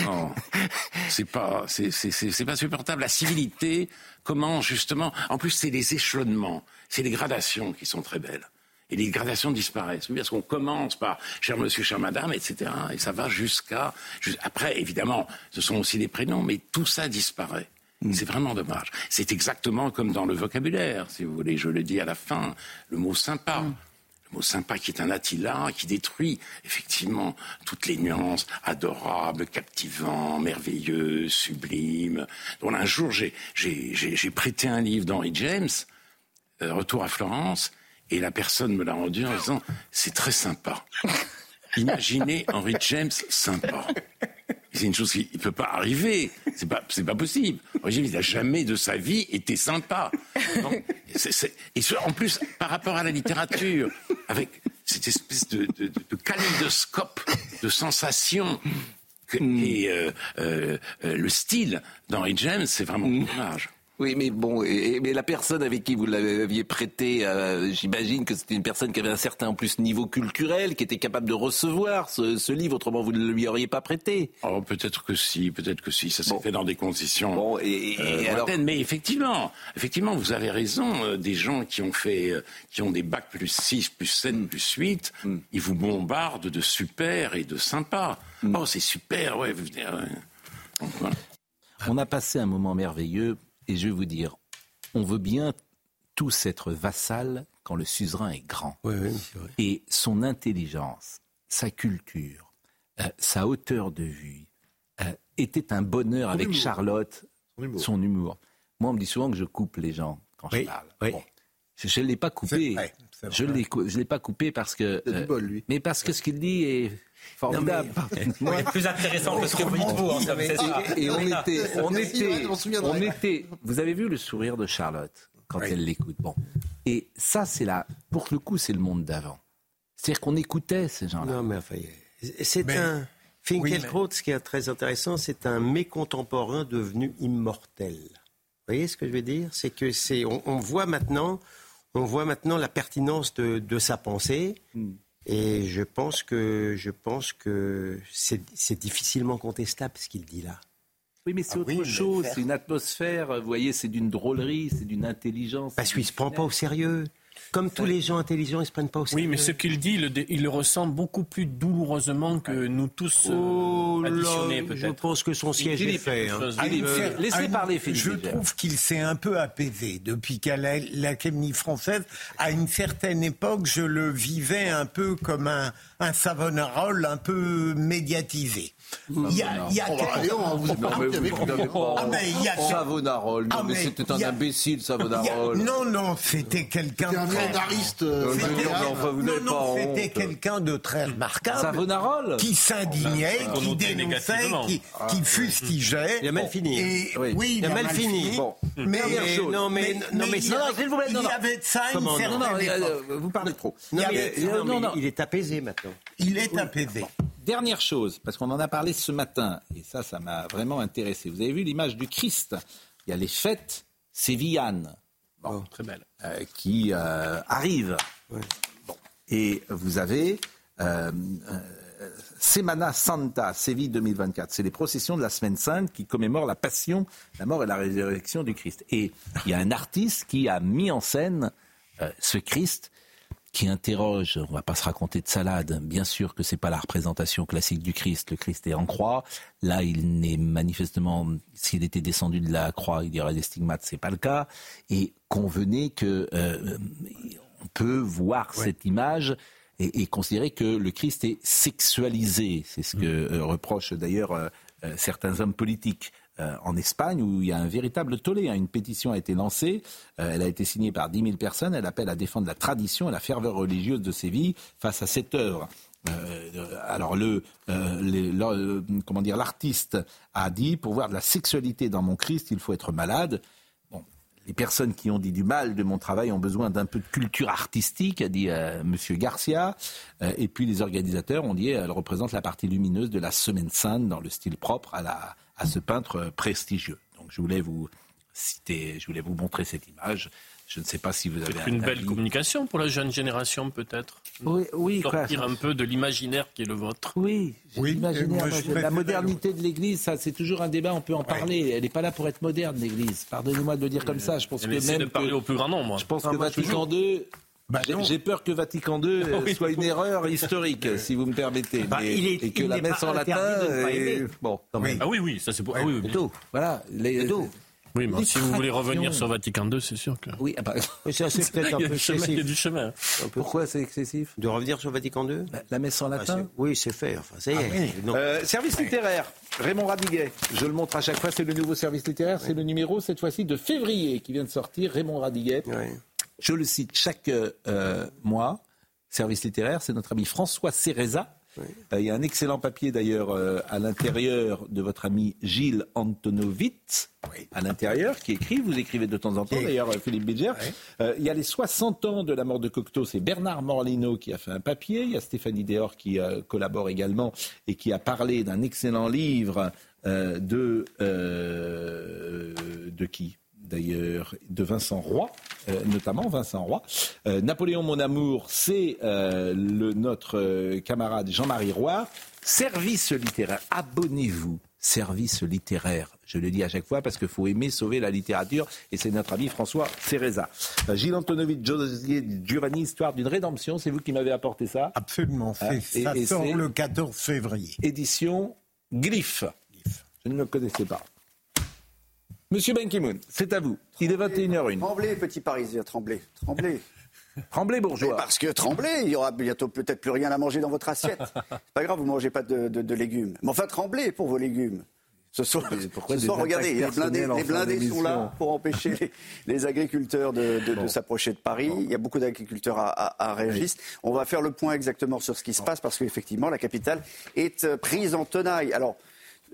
non, <laughs> c'est pas, c'est pas supportable. La civilité, comment justement En plus, c'est les échelonnements, c'est les gradations qui sont très belles. Et les gradations disparaissent. Parce qu'on commence par cher monsieur, chère madame, etc. Et ça va jusqu'à. Après, évidemment, ce sont aussi les prénoms, mais tout ça disparaît. Mm. C'est vraiment dommage. C'est exactement comme dans le vocabulaire, si vous voulez, je le dis à la fin, le mot sympa. Mot sympa qui est un Attila, qui détruit effectivement toutes les nuances, adorable, captivant, merveilleux, sublime. Donc un jour, j'ai prêté un livre d'Henry James, euh, Retour à Florence, et la personne me l'a rendu en disant, c'est très sympa. <laughs> Imaginez Henry James sympa. C'est une chose qui ne peut pas arriver. C'est pas, c'est pas possible. Henry James, il n'a jamais de sa vie été sympa. et en plus, par rapport à la littérature, avec cette espèce de, de, de kaléidoscope de sensations et euh, euh, euh, le style d'Henry James, c'est vraiment dommage.
Oui, mais bon, mais la personne avec qui vous l'aviez prêté, euh, j'imagine que c'était une personne qui avait un certain en plus niveau culturel, qui était capable de recevoir ce, livre, autrement vous ne lui auriez pas prêté.
Oh, peut-être que si, peut-être que si, ça s'est fait dans des conditions. Bon, et, euh, alors... mais effectivement, effectivement, vous avez raison. Euh, des gens qui ont fait, qui ont des bacs plus 6, plus 7, plus 8, hmm. ils vous bombardent de super et de sympa. Hmm. Oh, c'est super, ouais, vous venez.
On a passé un moment merveilleux et je vais vous dire, on veut bien tous être vassal quand le suzerain est grand. Et son intelligence, sa culture, euh, sa hauteur de vue, euh, était un bonheur avec Charlotte, son humour. Moi, on me dit souvent que je coupe les gens quand je parle. Je ne l'ai pas coupé. Je ne l'ai pas coupé parce que.
Euh,
mais parce que ce qu'il dit est Formidable.
Mais... <laughs> plus intéressant que ce que vous dites vous. Hein,
et, on était, on était, on était. Vous avez vu le sourire de Charlotte quand elle l'écoute? Bon. Et ça, c'est là. Pour le coup, c'est le monde d'avant. C'est-à-dire qu'on écoutait ces gens-là.
Non, mais enfin, c'est un. Finkielkraut, ce qui est très intéressant, c'est un mécontemporain devenu immortel. Vous voyez ce que je veux dire? C'est que c'est, on, voit maintenant, on voit maintenant la pertinence de, de sa pensée. Hmm. Et je pense que, je pense que c'est difficilement contestable ce qu'il dit là.
Oui, mais c'est ah autre chose. C'est une atmosphère. Vous voyez, c'est d'une drôlerie, c'est d'une intelligence.
Parce qu'il ne se prend pas au sérieux. Comme tous les gens intelligents, ils se prennent pas au sérieux.
Oui, mais ce qu'il dit, il le, ressent beaucoup plus douloureusement que nous tous euh, oh additionnés, peut-être.
Je pense que son siège est fait. Hein.
Laissez parler, Philippe.
Je trouve qu'il s'est un peu apaisé depuis qu'à l'Académie française, à une certaine époque, je le vivais un peu comme un, un Savonarole un peu médiatisé.
Il y a, il y a on vous non, mais vous ah, mais il y a Savonarole, non, mais c'était un imbécile, Savonarole.
Non, non, c'était quelqu'un de
très... Euh,
non, non, c'était quelqu'un de très remarquable.
Savonarole
Qui s'indignait, qui dénonçait, qui, qui fustigeait.
Il a mal fini.
oui,
il a mal fini.
Mais,
non, mais, non, mais,
s'il vous plaît, il y avait de ça une certaine
Vous parlez trop.
Non, mais il est apaisé maintenant.
Il est apaisé.
Dernière chose, parce qu'on en a parlé ce matin, et ça, ça m'a vraiment intéressé. Vous avez vu l'image du Christ? Il y a les fêtes sévillanes.
Oh, très belle.
Euh, qui euh, arrivent. Et vous avez euh, Semana Santa, Séville 2024. C'est les processions de la Semaine Sainte qui commémorent la passion, la mort et la résurrection du Christ. Et il y a un artiste qui a mis en scène ce Christ qui interroge, on va pas se raconter de salade, bien sûr que c'est pas la représentation classique du Christ, le Christ est en croix, là il n'est manifestement, s'il était descendu de la croix, il y aurait des stigmates, c'est pas le cas, et convenez que euh, on peut voir cette image et, considérer que le Christ est sexualisé, c'est ce que mm. euh, reprochent d'ailleurs euh, certains hommes politiques. Euh, en Espagne où il y a un véritable tollé. Hein. Une pétition a été lancée, euh, elle a été signée par 10 000 personnes, elle appelle à défendre la tradition et la ferveur religieuse de Séville face à cette œuvre. Euh, alors le, comment dire l'artiste a dit pour voir de la sexualité dans mon Christ il faut être malade. Bon, les personnes qui ont dit du mal de mon travail ont besoin d'un peu de culture artistique, a dit Monsieur Garcia. et puis les organisateurs ont dit elle représente la partie lumineuse de la Semaine Sainte dans le style propre à la à ce peintre prestigieux. Donc je voulais vous citer. Je voulais vous montrer cette image. Je ne sais pas si vous avez
une belle communication pour la jeune génération, peut-être.
Oui, oui.
Sortir un peu de l'imaginaire qui est le vôtre.
Oui, oui. la modernité de l'Église, ça, c'est toujours un débat. On peut en parler. Elle n'est pas là pour être moderne, l'Église. Pardonnez-moi de le dire comme ça. Je pense que même
de parler au plus grand nombre.
Je pense que Vatican II bah, j'ai peur que Vatican II <laughs> euh, soit une erreur historique, si vous me permettez.
Bah, et que la messe en latin.
Bon, Ah oui, oui, ça c'est pour. Ah oui,
Voilà. Les...
Oui, mais si vous voulez revenir sur Vatican II, c'est sûr que.
Oui, ah bah, <laughs> c'est peut-être un peu excessif.
Il y a du chemin.
Pourquoi c'est excessif
De revenir sur Vatican II
la, messe en latin
Oui, c'est fait. Enfin, ça y est.
Euh, service littéraire. Raymond Radiguet. Je le montre à chaque fois. C'est le nouveau service littéraire. C'est le numéro, cette fois-ci, de février qui vient de sortir. Raymond Radiguet. Je le cite chaque euh, mois. Service littéraire, c'est notre ami François Cereza. Euh, il y a un excellent papier d'ailleurs euh, à l'intérieur de votre ami Gilles Antonovitz, à l'intérieur, qui écrit, vous écrivez de temps en temps d'ailleurs Philippe Bidger. il y a les 60 ans de la mort de Cocteau, c'est Bernard Morlino qui a fait un papier, il y a Stéphanie Deor qui collabore également et qui a parlé d'un excellent livre de, de qui? D'ailleurs, de Vincent Roy, euh, notamment Vincent Roy. Euh, Napoléon, mon amour, c'est euh, notre camarade Jean-Marie Roy. Service littéraire, abonnez-vous. Service littéraire, je le dis à chaque fois parce qu'il faut aimer sauver la littérature et c'est notre ami François Cereza. Gilles Antonovitch, Josier Giovanni, Histoire d'une rédemption, c'est vous qui m'avez apporté ça?
Absolument, hein, ça sort le 14 février.
Édition Glyphe. Je ne le connaissais pas. Monsieur Ben Ki-moon, c'est à vous. Il est 21h01.
Tremblez, petit Parisien, tremblez, tremblez. <laughs>
Tremblez, bourgeois.
parce que tremblez, il y aura bientôt peut-être plus rien à manger dans votre assiette. <laughs> C'est pas grave, vous ne mangez pas de, légumes. Mais enfin, tremblez pour vos légumes. Ce soir, ce soir regardez, les blindés, sont là pour empêcher les, agriculteurs de, s'approcher de Paris. Il y a beaucoup d'agriculteurs à, à, Régis. On va faire le point exactement sur ce qui se passe parce qu'effectivement, la capitale est euh, prise en tenaille. Alors,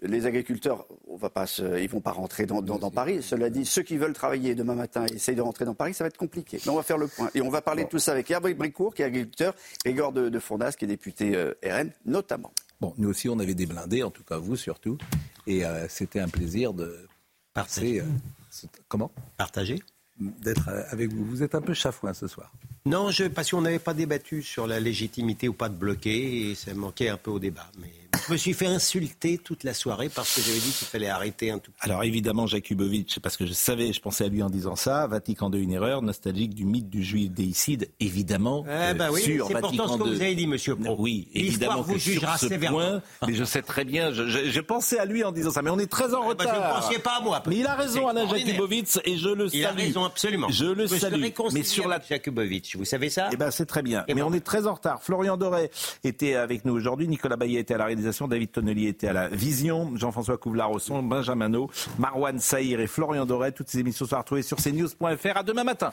les agriculteurs, on va pas ils vont pas rentrer dans, Paris. Cela dit, ceux qui veulent travailler demain matin et essayent de rentrer dans Paris, ça va être compliqué. Mais on va faire le point. Et on va parler de tout ça avec Hervé Bricourt, qui est agriculteur, et Gord de, de Fournas, qui est député euh, RN, notamment.
Bon, nous aussi, on avait des blindés, en tout cas vous surtout. Et euh, c'était un plaisir de
passer.
Euh, comment?
Partager
D'être avec vous. Vous êtes un peu chafouin ce soir.
Non, je, parce qu'on n'avait pas débattu sur la légitimité ou pas de bloquer, et ça manquait un peu au débat. Mais je me suis fait insulter toute la soirée parce que j'avais dit qu'il fallait arrêter un tout petit
Alors évidemment, Jakubowicz, parce que je savais, je pensais à lui en disant ça, Vatican II, une erreur, nostalgique du mythe du juif déicide, évidemment.
Eh ben oui, sur c'est pourtant ce que vous avez dit, monsieur Pro.
Oui, évidemment vous jugera sur ce point, mais je sais très bien, je, je, pensais à lui en disant ça, mais on est très en eh ben, retard.
je ne pensiez pas à moi.
Mais il a raison, Alain Jakubowicz, et je le salue.
Il a raison, absolument.
Je le salue.
Mais sur la Jakubowicz, vous savez ça
Eh ben c'est très bien. Eh mais ben. on est très en retard. Florian Doré était avec nous aujourd'hui, Nicolas Baillet était à la réalisation, David Tonnelier était à la vision, Jean-François Couvlar au son, Benjamin No, Marwan Saïr et Florian Doré. Toutes ces émissions sont retrouvées sur cnews.fr. À demain matin.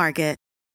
Market.